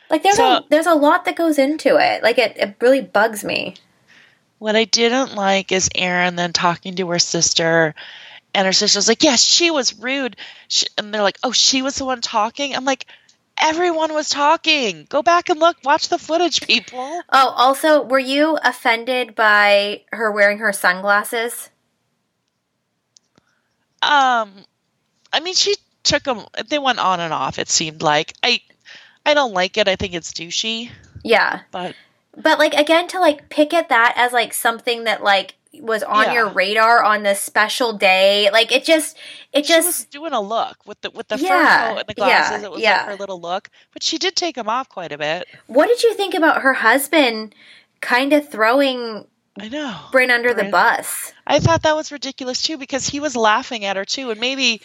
Like there's So- a there's a lot that goes into it. Like it, it really bugs me. What I didn't like is Erin then talking to her sister, and her sister's like, "Yeah, she was rude," she, and they're like, "Oh, she was the one talking." I'm like, "Everyone was talking. Go back and look. Watch the footage, people." Oh, also, were you offended by her wearing her sunglasses? Um, I mean, she took them. They went on and off. It seemed like I, I don't like it. I think it's douchey, Yeah. but But like again to like pick at that as like something that like was on Yeah. your radar on this special day. Like it just it she just was doing a look with the with the Yeah, fur coat and the glasses. yeah, it was yeah. like her little look, but she did take them off quite a bit. What did you think about her husband kind of throwing I know. Brynn under the bus? I thought that was ridiculous too because he was laughing at her too, and maybe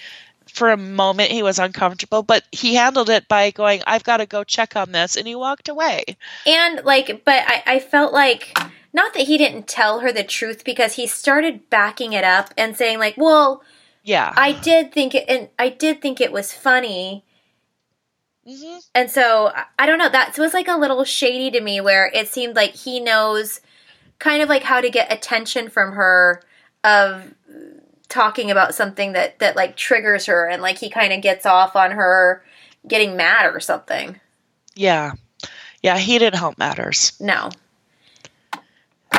for a moment he was uncomfortable, but he handled it by going, "I've got to go check on this," and he walked away. And like, but I, I felt like not that he didn't tell her the truth because he started backing it up and saying like, well, Yeah. I did think it, and I did think it was funny. hmm And so I- I don't know. That was like a little shady to me, where it seemed like he knows kind of like how to get attention from her of talking about something that that like triggers her, and like he kind of gets off on her getting mad or something. Yeah. Yeah, he didn't help matters. No,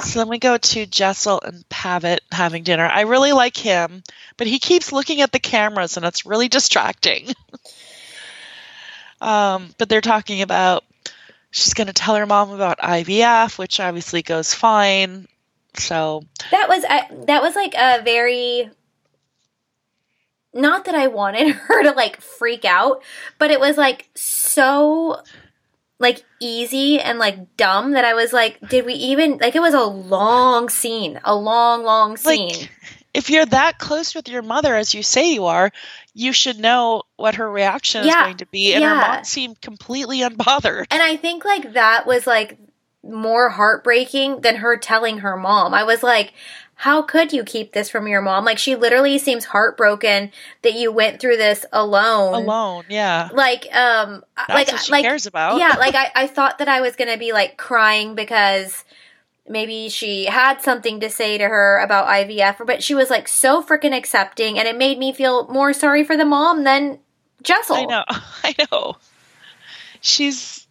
So then we go to Jessel and Pavit having dinner. I really like him, but he keeps looking at the cameras and it's really distracting. um, but they're talking about she's going to tell her mom about IVF, which obviously goes fine. So, that was I, that was like a very not that I wanted her to like freak out, but it was like so like easy and like dumb that I was like, did we even like it was a long scene, a long, long scene. like, if you're that close with your mother as you say you are, you should know what her reaction is going to be. And her mom seemed completely unbothered. and I think like that was like more heartbreaking than her telling her mom. I was like, how could you keep this from your mom? Like she literally seems heartbroken that you went through this alone. Alone, yeah. Like um That's like what she like cares about. yeah, like I, I thought that I was gonna be like crying because maybe she had something to say to her about IVF, but she was like so freaking accepting, and it made me feel more sorry for the mom than Jessel. I know. I know. She's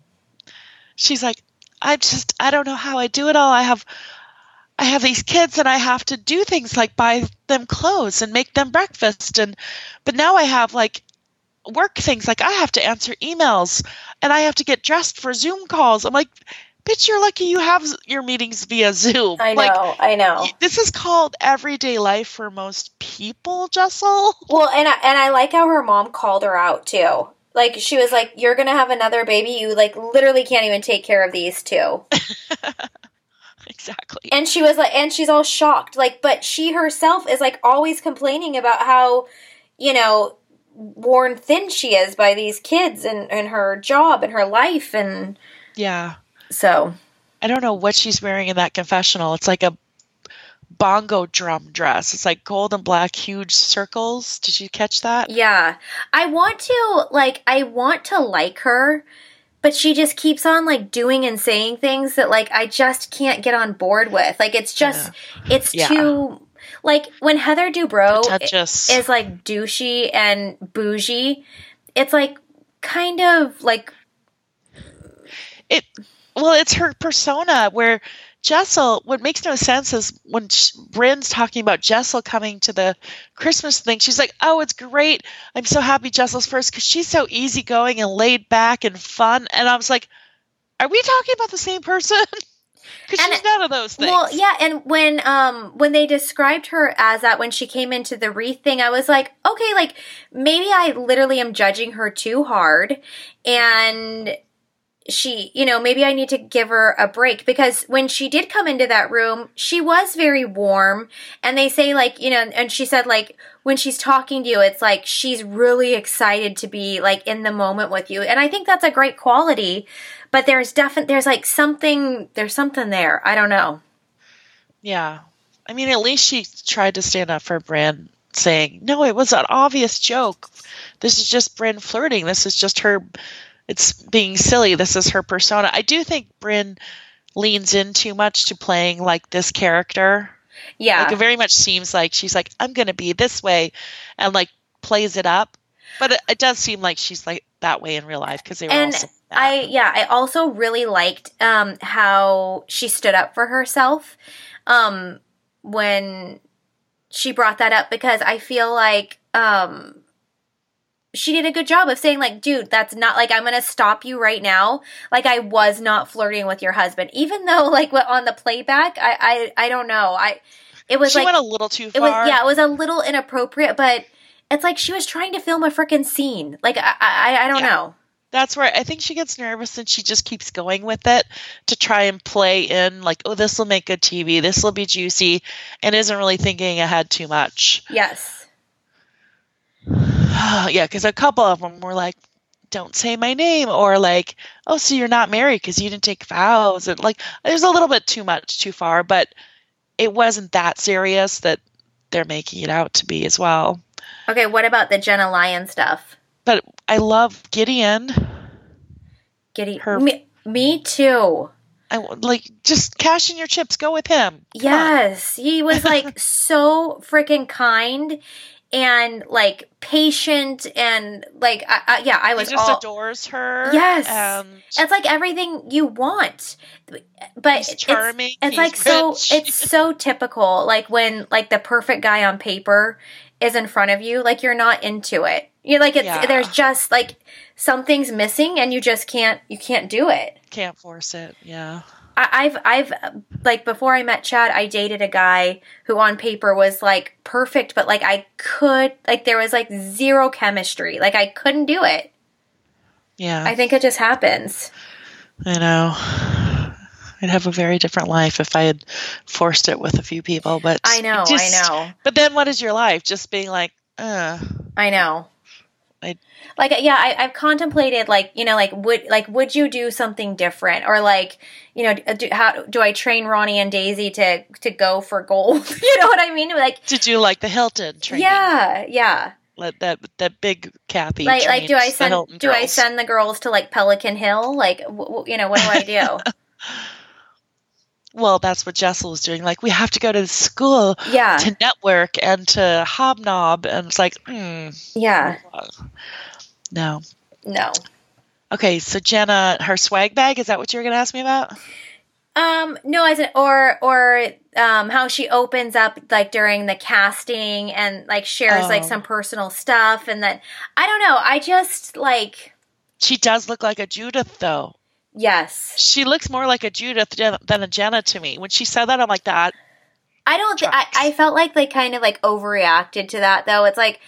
she's like, I just I don't know how I do it all. I have I have these kids and I have to do things like buy them clothes and make them breakfast and but now I have like work things like I have to answer emails and I have to get dressed for Zoom calls. I'm like, bitch, you're lucky you have your meetings via Zoom. I know, Like I know. this is called everyday life for most people, Jessel. Well, and I, and I like how her mom called her out too. Like she was like, "You're gonna have another baby. You like literally can't even take care of these two. exactly. And she was like, and she's all shocked. Like, but she herself is like always complaining about how, you know, worn thin she is by these kids and and her job and her life and yeah. so I don't know what she's wearing in that confessional. It's like a bongo drum dress. It's like gold and black, huge circles. Did you catch that? yeah. I want to like I want to like her, but she just keeps on like doing and saying things that like I just can't get on board with. Like it's just it's Yeah. too like when Heather Dubrow i- Pretentious. is like douchey and bougie, it's like kind of like it well, it's her persona where Jessel. What makes no sense is when Brynn's talking about Jessel coming to the Christmas thing. She's like, "Oh, it's great. I'm so happy Jessel's first because she's so easygoing and laid back and fun." And I was like, "Are we talking about the same person?" Because she's none of those things. Well, yeah, and when um when they described her as that when she came into the wreath thing, I was like, okay, like maybe I literally am judging her too hard and she, you know, maybe I need to give her a break because when she did come into that room, she was very warm and they say like, you know, and she said like when she's talking to you, it's like she's really excited to be like in the moment with you. And I think that's a great quality, but there's definitely there's like something there's something there. I don't know. Yeah. I mean, at least she tried to stand up for Brynn, saying, no, it was an obvious joke. This is just Brynn flirting. This is just her it's being silly. This is her persona. I do think Brynn leans in too much to playing like this character. Yeah. Like it very much seems like she's like, I'm gonna be this way and like plays it up. But it, it does seem like she's like that way in real life because they were and I yeah, I also really liked um how she stood up for herself um when she brought that up because I feel like um she did a good job of saying like dude that's not like i'm gonna stop you right now like i was not flirting with your husband even though like what on the playback i i, I don't know i it was she like went a little too it far. was yeah it was a little inappropriate but it's like she was trying to film a freaking scene like i i, I don't Yeah. know That's where I think she gets nervous and she just keeps going with it to try and play in like, oh, this will make good TV, this will be juicy, and isn't really thinking ahead too much. yes yeah, because a couple of them were like, don't say my name, or like, oh, so you're not married because you didn't take vows. And like, there's a little bit too much, too far, but it wasn't that serious that they're making it out to be as well. okay what about the jenna lyon stuff But I love Gideon. gideon Her- me, me too I like just cash in your chips. Go with him. Come on. Yes, he was like so freaking kind and like patient and like I, I, yeah, I He was just all. adores her. Yes. and It's like everything you want, but it's charming, It's, he's like so. It's so typical. Like when like the perfect guy on paper is in front of you, like you're not into it. You're like it's Yeah. there's just like something's missing, and you just can't you can't do it. can't force it. Yeah. I- I've I've like before I met Chad, I dated a guy who on paper was like perfect, but like I could like there was like zero chemistry. Like I couldn't do it. Yeah. I think it just happens. I know. I'd have a very different life if I had forced it with a few people, but I know, just- I know, But then what is your life? Just being like, uh, I know. I- like yeah, I, I've contemplated like you know like would like would you do something different or like you know do, how do I train Ronnie and Daisy to to go for gold? you know what I mean? Like to do like the Hilton training. yeah, yeah. Like that that big Kathy. like like do I send do I send the girls to like Pelican Hill? Like w- w- you know what do I do? Well, that's what Jessel was doing. Like we have to go to the school yeah, to network and to hobnob, and it's like, hmm, yeah. no. No. Okay, so Jenna, her swag bag, is that what you were going to ask me about? Um, no, as in, or or um, how she opens up like during the casting and like shares like Oh. some personal stuff, and that I don't know. I just like She does look like a Judith, though. Yes. She looks more like a Judith than a Jenna to me. When she said that, I'm like, that. I don't. Th- I I felt like they kind of like overreacted to that though. It's like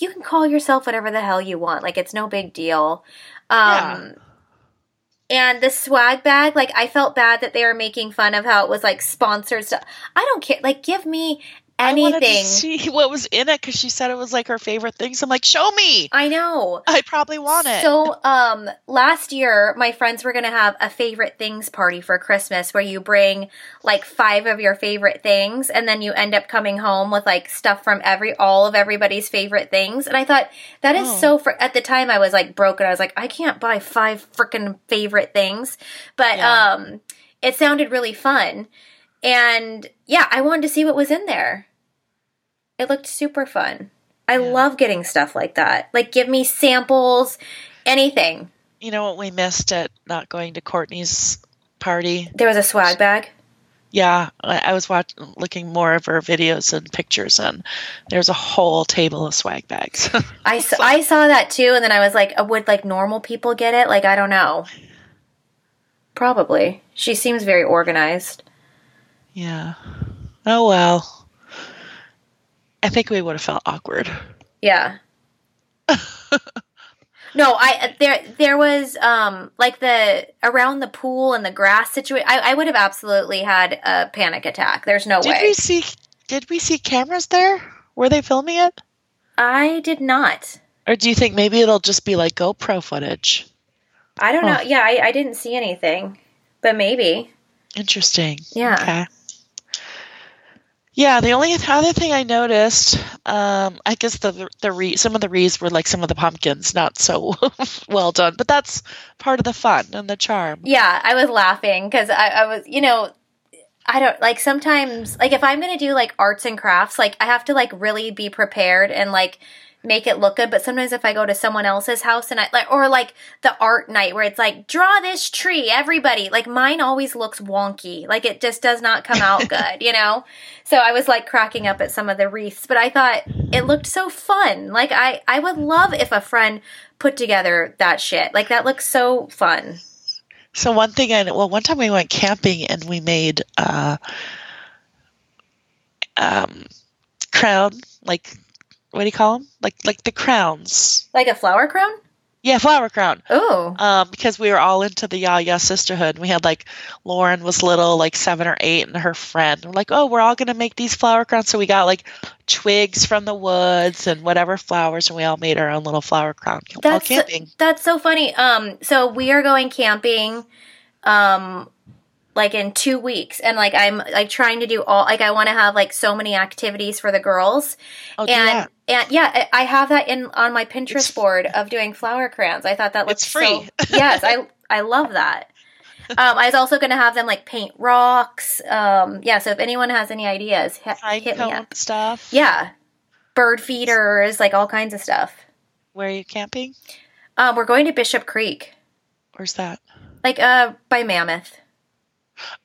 you can call yourself whatever the hell you want. Like it's no big deal. Um. And the swag bag, like I felt bad that they were making fun of how it was like sponsored stuff. I don't care. Like, give me I wanted to anything. see what was in it because she said it was like her favorite thing. So I'm like, show me. I know. I probably want it. So, um, last year, my friends were going to have a favorite things party for Christmas where you bring like five of your favorite things and then you end up coming home with like stuff from every, all of everybody's favorite things. And I thought that is Oh. so, fr- at the time I was like broken. I was like, I can't buy five freaking favorite things. But, Yeah. um, it sounded really fun. And yeah, I wanted to see what was in there. It looked super fun. I Yeah. love getting stuff like that. Like, give me samples, anything. you know what we missed at not going to Courtney's party? There was a swag bag. Yeah, I, I was watching, looking more of her videos and pictures, and there's a whole table of swag bags. I, saw that too, and then I was like, uh, would like normal people get it? Like, I don't know. Probably. She seems very organized. yeah. Oh well. I think we would have felt awkward. Yeah. no, I there there was um like the around the pool and the grass situation. I, I would have absolutely had a panic attack. There's no Did way. we see? Did we see cameras there? Were they filming it? I did not. Or do you think maybe it'll just be like GoPro footage? I don't know. Yeah, I, I didn't see anything, but maybe. Interesting. Yeah. Okay. Yeah, the only other thing I noticed, um, I guess the the re- some of the wreaths were like some of the pumpkins, not so well done, but that's part of the fun and the charm. Yeah, I was laughing because I, I was, you know, I don't like sometimes like if I'm gonna do like arts and crafts, like I have to like really be prepared and like make it look good. But sometimes if I go to someone else's house and I like, or like the art night where it's like, draw this tree, everybody, like mine always looks wonky. Like it just does not come out good, you know? So I was like cracking up at some of the wreaths, but I thought it looked so fun. Like I, I would love if a friend put together that shit. Like that looks so fun. So one thing I well, one time we went camping and we made uh, um, crown like what do you call them? Like like the crowns. Like a flower crown? Yeah, flower crown. Oh. Um, because we were all into the Ya-Ya sisterhood. We had like Lauren was little, like seven or eight, and her friend. We're like, oh, we're all gonna make these flower crowns. So we got like twigs from the woods and whatever flowers, and we all made our own little flower crown while That's camping. that's so funny. Um, so we are going camping, um, like in two weeks, and like I'm like trying to do all like I want to have like so many activities for the girls, Oh, and that. and yeah, I have that in on my Pinterest It's- board of doing flower crayons. I thought that looked It's free. So, yes, I I love that. Um, I was also going to have them like paint rocks. Um, yeah, so if anyone has any ideas, hit, Pine hit me up. stuff. Yeah, bird feeders, like all kinds of stuff. Where are you camping? Um, we're going to Bishop Creek, Where's that? like uh by Mammoth.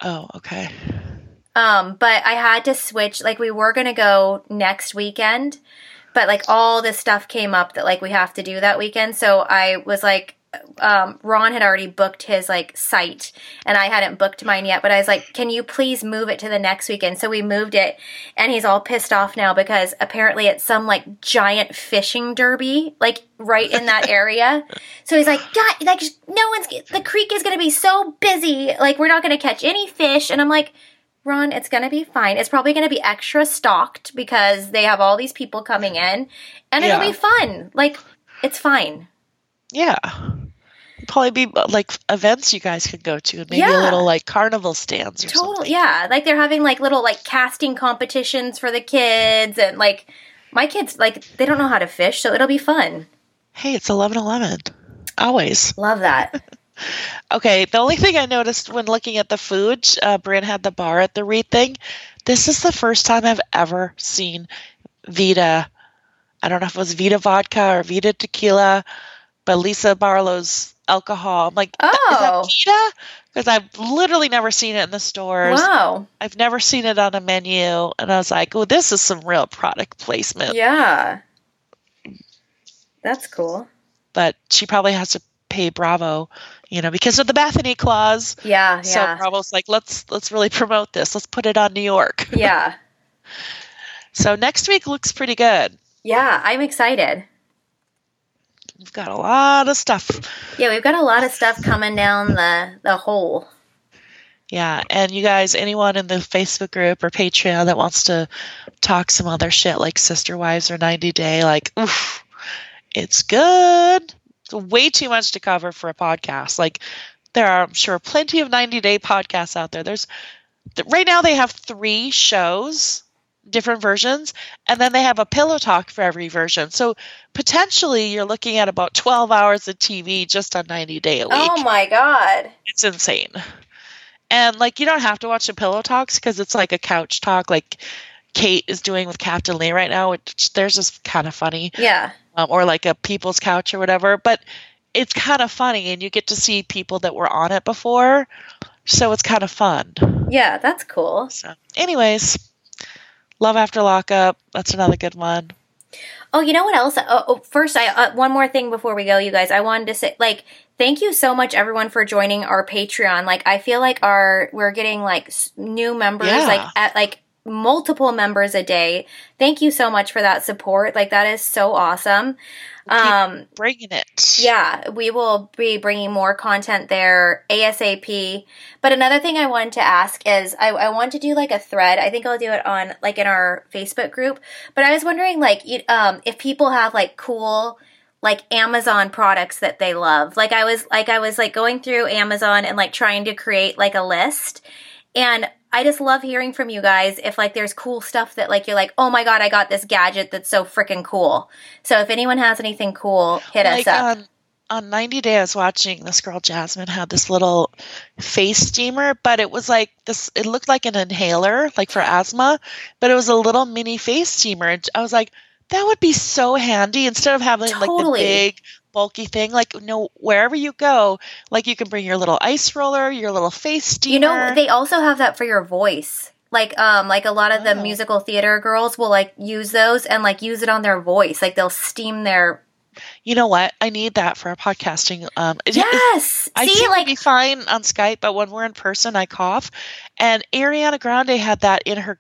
Oh, okay. Um, but I had to switch. Like we were gonna go next weekend, but like all this stuff came up that like we have to do that weekend. So I was like, um, Ron had already booked his like site, and I hadn't booked mine yet. But I was like, can you please move it to the next weekend? So we moved it, and he's all pissed off now because apparently it's some like giant fishing derby, like right in that area. So he's like, God, like no one's the creek is gonna be so busy, like we're not gonna catch any fish. And I'm like. Ron, it's going to be fine. It's probably going to be extra stocked because they have all these people coming in and it'll be fun. Like, it's fine. Yeah. Probably be uh, like events you guys could go to, and maybe Yeah. a little like carnival stands or Totally. something. Yeah. Like, they're having like little like casting competitions for the kids and like my kids, like, they don't know how to fish, so it'll be fun. Hey, it's eleven eleven. Always. Love that. Okay, the only thing I noticed when looking at the food, uh, Brynn had the bar at the Reed thing. This is the first time I've ever seen Vida. I don't know if it was Vida vodka or Vida tequila, but Lisa Barlow's alcohol. I'm like, Oh. is that oh. Vida? Because I've literally never seen it in the stores. wow. I've never seen it on a menu, and I was like, "Oh, this is some real product placement." Yeah. That's cool. But she probably has to pay Bravo, you know, because of the Bethany clause. Yeah. Yeah. So Yeah. Bravo's like, "Let's let's really promote this. Let's put it on New York." yeah. So next week looks pretty good. Yeah. I'm excited. We've got a lot of stuff. Yeah. We've got a lot of stuff coming down the, the hole. Yeah, and you guys, anyone in the Facebook group or Patreon that wants to talk some other shit like Sister Wives or 90 Day, like, oof, it's good. It's way too much to cover for a podcast. Like, there are, I'm sure, plenty of 90 Day podcasts out there. There's right now they have three shows, different versions, and then they have a pillow talk for every version. So potentially you're looking at about 12 hours of TV just on 90 Day a week Oh my God. it's insane. And like you don't have to watch the pillow talks because it's like a couch talk, like Kate is doing with Captain Lee right now. Which there's just kind of funny, Yeah. um, or like a People's Couch or whatever. But it's kind of funny, and you get to see people that were on it before, so it's kind of fun. Yeah. That's cool. So, anyways, Love After Lockup. That's another good one. Oh, you know what else? Oh, oh, first, I uh, one more thing before we go, you guys. I wanted to say, like, thank you so much, everyone, for joining our Patreon. Like, I feel like our we're getting like new members, Yeah. like at like multiple members a day. Thank you so much for that support. Like, that is so awesome. Um, Bringing it. yeah, we will be bringing more content there ASAP. But another thing I wanted to ask is I, I want to do like a thread. I think I'll do it on like in our Facebook group. But I was wondering like you- um, if people have like cool like Amazon products that they love. Like I was like I was like going through Amazon and like trying to create like a list. And I just love hearing from you guys if like there's cool stuff that like you're like, oh my god, I got this gadget that's so freaking cool. So if anyone has anything cool, hit like us up. on on 90 Day, I was watching this girl Jasmine had this little face steamer, but it was like this. It looked like an inhaler, like for asthma, but it was a little mini face steamer. And I was like, that would be so handy instead of having like the big bulky thing. Like no, wherever you go, like you can bring your little ice roller, your little face steamer. You know, they also have that for your voice. Like um like a lot of the Oh. musical theater girls will like use those and like use it on their voice. Like they'll steam their you know what? I need that for our podcasting. Um, Yes. I See like be fine on Skype, but when we're in person, I cough. And Ariana Grande had that in her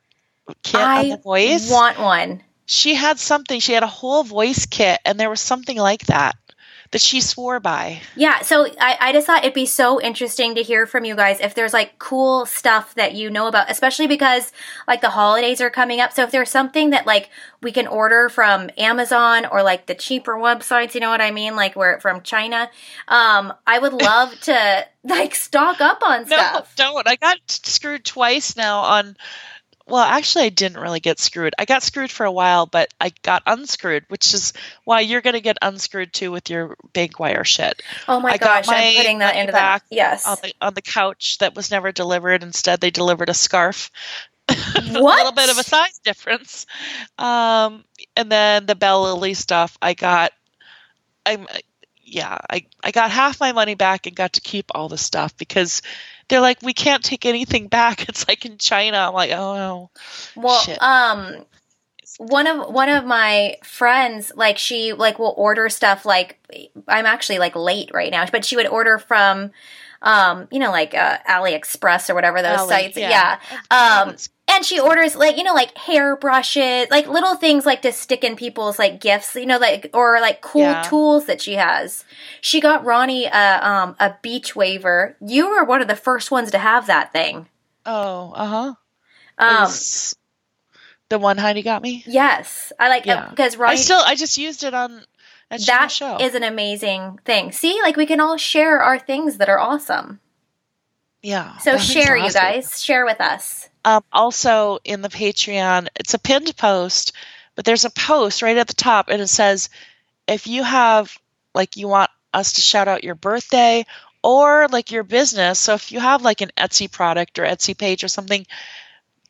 kit on I the voice. want one. she had something. She had a whole voice kit, and there was something like that that she swore by. Yeah, so I, I just thought it'd be so interesting to hear from you guys if there's like cool stuff that you know about, especially because like the holidays are coming up. So if there's something that like we can order from Amazon or like the cheaper websites, you know what I mean? Like we're from China. Um, I would love to like stock up on No, stuff. don't. I got screwed twice now on. Well, actually, I didn't really get screwed. I got screwed for a while, but I got unscrewed, which is why you're going to get unscrewed too with your bank wire shit. Oh my I got gosh, my I'm putting that into back that. Yes. on the on the couch that was never delivered. Instead, they delivered a scarf. What? a little bit of a size difference. Um, and then the Bell Lily stuff, I got. I'm yeah, I I got half my money back and got to keep all the stuff because they're like we can't take anything back. It's like in China. I'm like oh no. Well, Shit. um, one of one of my friends, like she like will order stuff. Like I'm actually like late right now, but she would order from, um, you know, like uh, AliExpress or whatever those Ali, sites. yeah. Yeah. Um, and she orders like you know like hair brushes, like little things like to stick in people's like gifts, you know, like or like cool Yeah. tools that she has. She got Ronnie a um a beach waver. You were one of the first ones to have that thing. oh uh huh. Um, the one Heidi got me. yes, I like Yeah. because Ronnie. I still I just used it on at That show. is an amazing thing. See, like we can all share our things that are awesome. yeah. So share, you guys. Share with us. Um, also in the Patreon, it's a pinned post, but there's a post right at the top, and it says, if you have like you want us to shout out your birthday or like your business. So if you have like an Etsy product or Etsy page or something,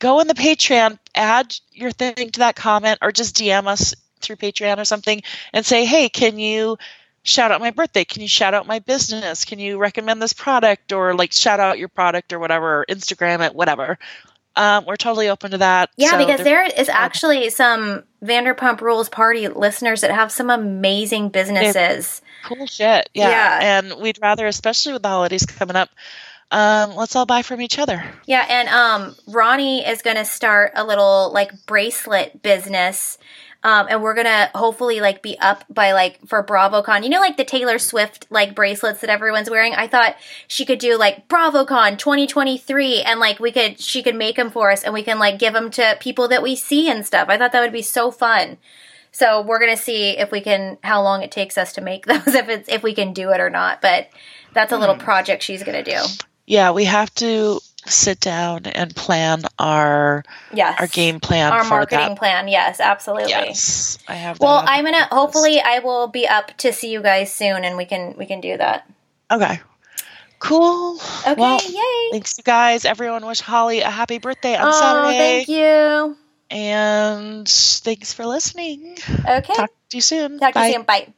go in the Patreon, add your thing to that comment, or just DM us through Patreon or something and say, hey, can you shout out my birthday? Can you shout out my business? Can you recommend this product or like shout out your product or whatever, or Instagram it, whatever. Um, we're totally open to that. Yeah, So because there- is actually some Vanderpump Rules party listeners that have some amazing businesses. cool shit. Yeah. Yeah. And we'd rather, especially with the holidays coming up, um, let's all buy from each other. Yeah, and um, Ronnie is going to start a little like bracelet business. Um, and we're gonna hopefully like be up by like for BravoCon. You know, like the Taylor Swift like bracelets that everyone's wearing. I thought she could do like BravoCon 2023, and like we could she could make them for us, and we can like give them to people that we see and stuff. I thought that would be so fun. So we're gonna see if we can how long it takes us to make those, if it's if we can do it or not. But that's a little project she's gonna do. Yeah, we have to sit down and plan our Yes, our game plan our marketing that. plan. Yes, absolutely. Yes, I have. Well, I'm gonna list. hopefully I will be up to see you guys soon, and we can we can do that. Okay. Cool. Okay, Well, yay! thanks you guys. Everyone wish Holly a happy birthday on oh, Saturday. thank you. And thanks for listening. Okay, Talk to you soon. talk to Bye. you soon. Bye.